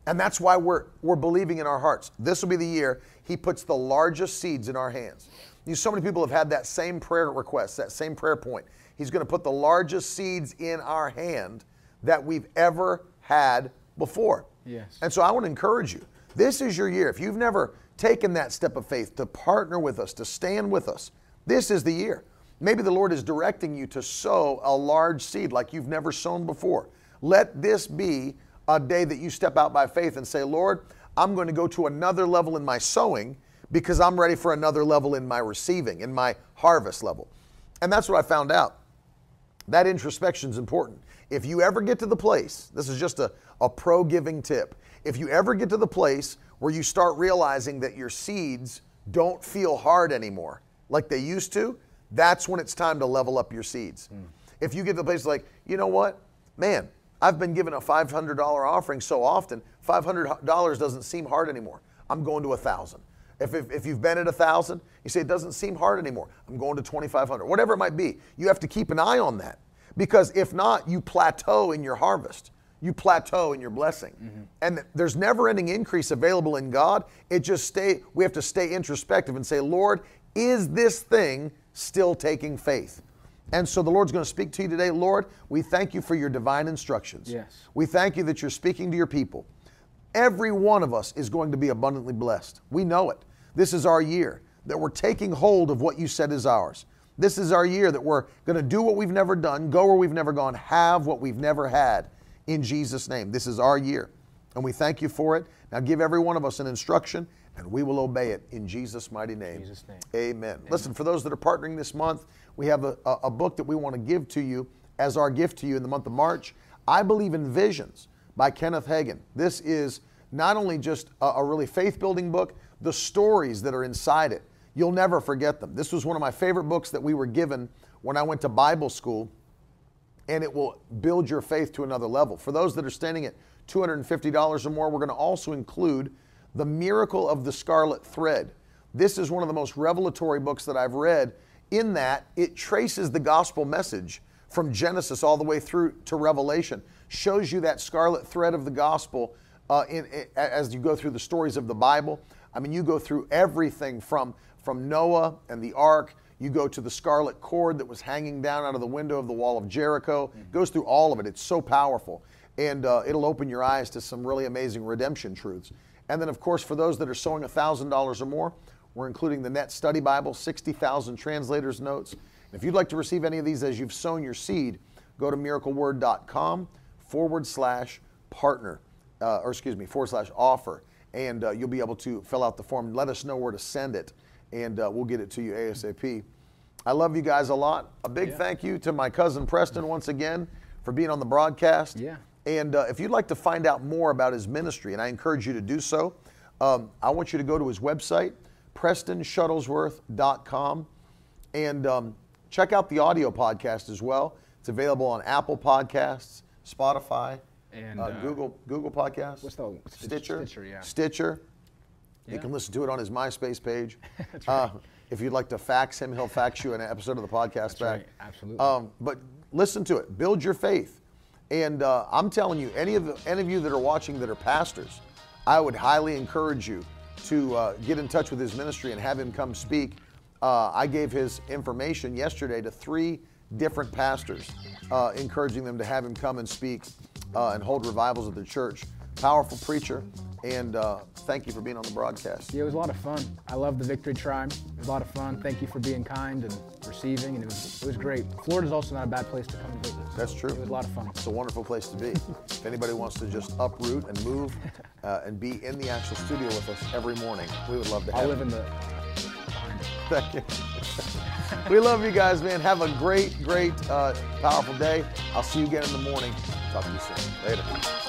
And that's why we're, we're believing in our hearts. This will be the year He puts the largest seeds in our hands. You, so many people have had that same prayer request, that same prayer point. He's going to put the largest seeds in our hand that we've ever had before. Yes. And so I want to encourage you. This is your year. If you've never taken that step of faith to partner with us, to stand with us, this is the year. Maybe the Lord is directing you to sow a large seed like you've never sown before. Let this be a day that you step out by faith and say, Lord, I'm going to go to another level in my sowing because I'm ready for another level in my receiving, in my harvest level. And that's what I found out. That introspection is important. If you ever get to the place, this is just a, a pro giving tip. If you ever get to the place where you start realizing that your seeds don't feel hard anymore like they used to, that's when it's time to level up your seeds. Hmm. If you get to the place like, you know what, man, I've been given a $500 offering so often, $500 doesn't seem hard anymore. I'm going to a thousand. If, if, if you've been at a thousand, you say it doesn't seem hard anymore. I'm going to 2,500, whatever it might be. You have to keep an eye on that because if not, you plateau in your harvest. You plateau in your blessing. Mm-hmm. And there's never ending increase available in God. It just stay, we have to stay introspective and say, Lord, is this thing still taking faith? And so the Lord's going to speak to you today. Lord, we thank you for your divine instructions. Yes. We thank you that you're speaking to your people. Every one of us is going to be abundantly blessed. We know it. This is our year that we're taking hold of what you said is ours. This is our year that we're going to do what we've never done, go where we've never gone, have what we've never had in Jesus' name. This is our year. And we thank you for it. Now give every one of us an instruction and we will obey it in Jesus' mighty name. Jesus' name. Amen. Listen, for those that are partnering this month, we have a, a, a book that we want to give to you as our gift to you in the month of March. I Believe in Visions by Kenneth Hagin. This is not only just a, a really faith building book, the stories that are inside it, you'll never forget them. This was one of my favorite books that we were given when I went to Bible school and it will build your faith to another level. For those that are standing at $250 or more, we're going to also include The Miracle of the Scarlet Thread. This is one of the most revelatory books that I've read, in that it traces the gospel message from Genesis all the way through to Revelation, shows you that scarlet thread of the gospel uh, in, in- as you go through the stories of the Bible. I mean, you go through everything from, from Noah and the ark. You go to the scarlet cord that was hanging down out of the window of the wall of Jericho. It goes through all of it. It's so powerful. And uh, it'll open your eyes to some really amazing redemption truths. And then, of course, for those that are sowing $1,000 or more, we're including the Net Study Bible, 60,000 translators' notes. And if you'd like to receive any of these as you've sown your seed, go to miracleword.com forward slash partner, uh, or excuse me, forward slash offer. And uh, you'll be able to fill out the form. Let us know where to send it and uh, we'll get it to you ASAP. I love you guys a lot. A big Yeah. thank you to my cousin Preston once again for being on the broadcast. Yeah. And uh, if you'd like to find out more about his ministry, and I encourage you to do so, um, I want you to go to his website, prestonshuttlesworth.com, and um, check out the audio podcast as well. It's available on Apple Podcasts, Spotify, And, uh, uh, Google Google Podcasts, what's the- Stitcher, Stitcher, yeah. Stitcher. You can listen to it on his MySpace page. uh, if you'd like to fax him, he'll fax you an episode of the podcast back. right. Absolutely. Um, but listen to it. Build your faith. And uh, I'm telling you, any of the, any of you that are watching that are pastors, I would highly encourage you to uh, get in touch with his ministry and have him come speak. Uh, I gave his information yesterday to three different pastors, uh, encouraging them to have him come and speak uh, and hold revivals at their church. Powerful preacher, and uh, thank you for being on the broadcast. Yeah, it was a lot of fun. I love the Victory Tribe. It was a lot of fun. Thank you for being kind and receiving, and it was it was great. Florida's also not a bad place to come and visit. That's true. It was a lot of fun. It's a wonderful place to be. if anybody wants to just uproot and move uh, and be in the actual studio with us every morning, we would love to have you. live in the. Thank you. we love you guys, man. Have a great, great, uh, powerful day. I'll see you again in the morning. Talk to you soon. Later.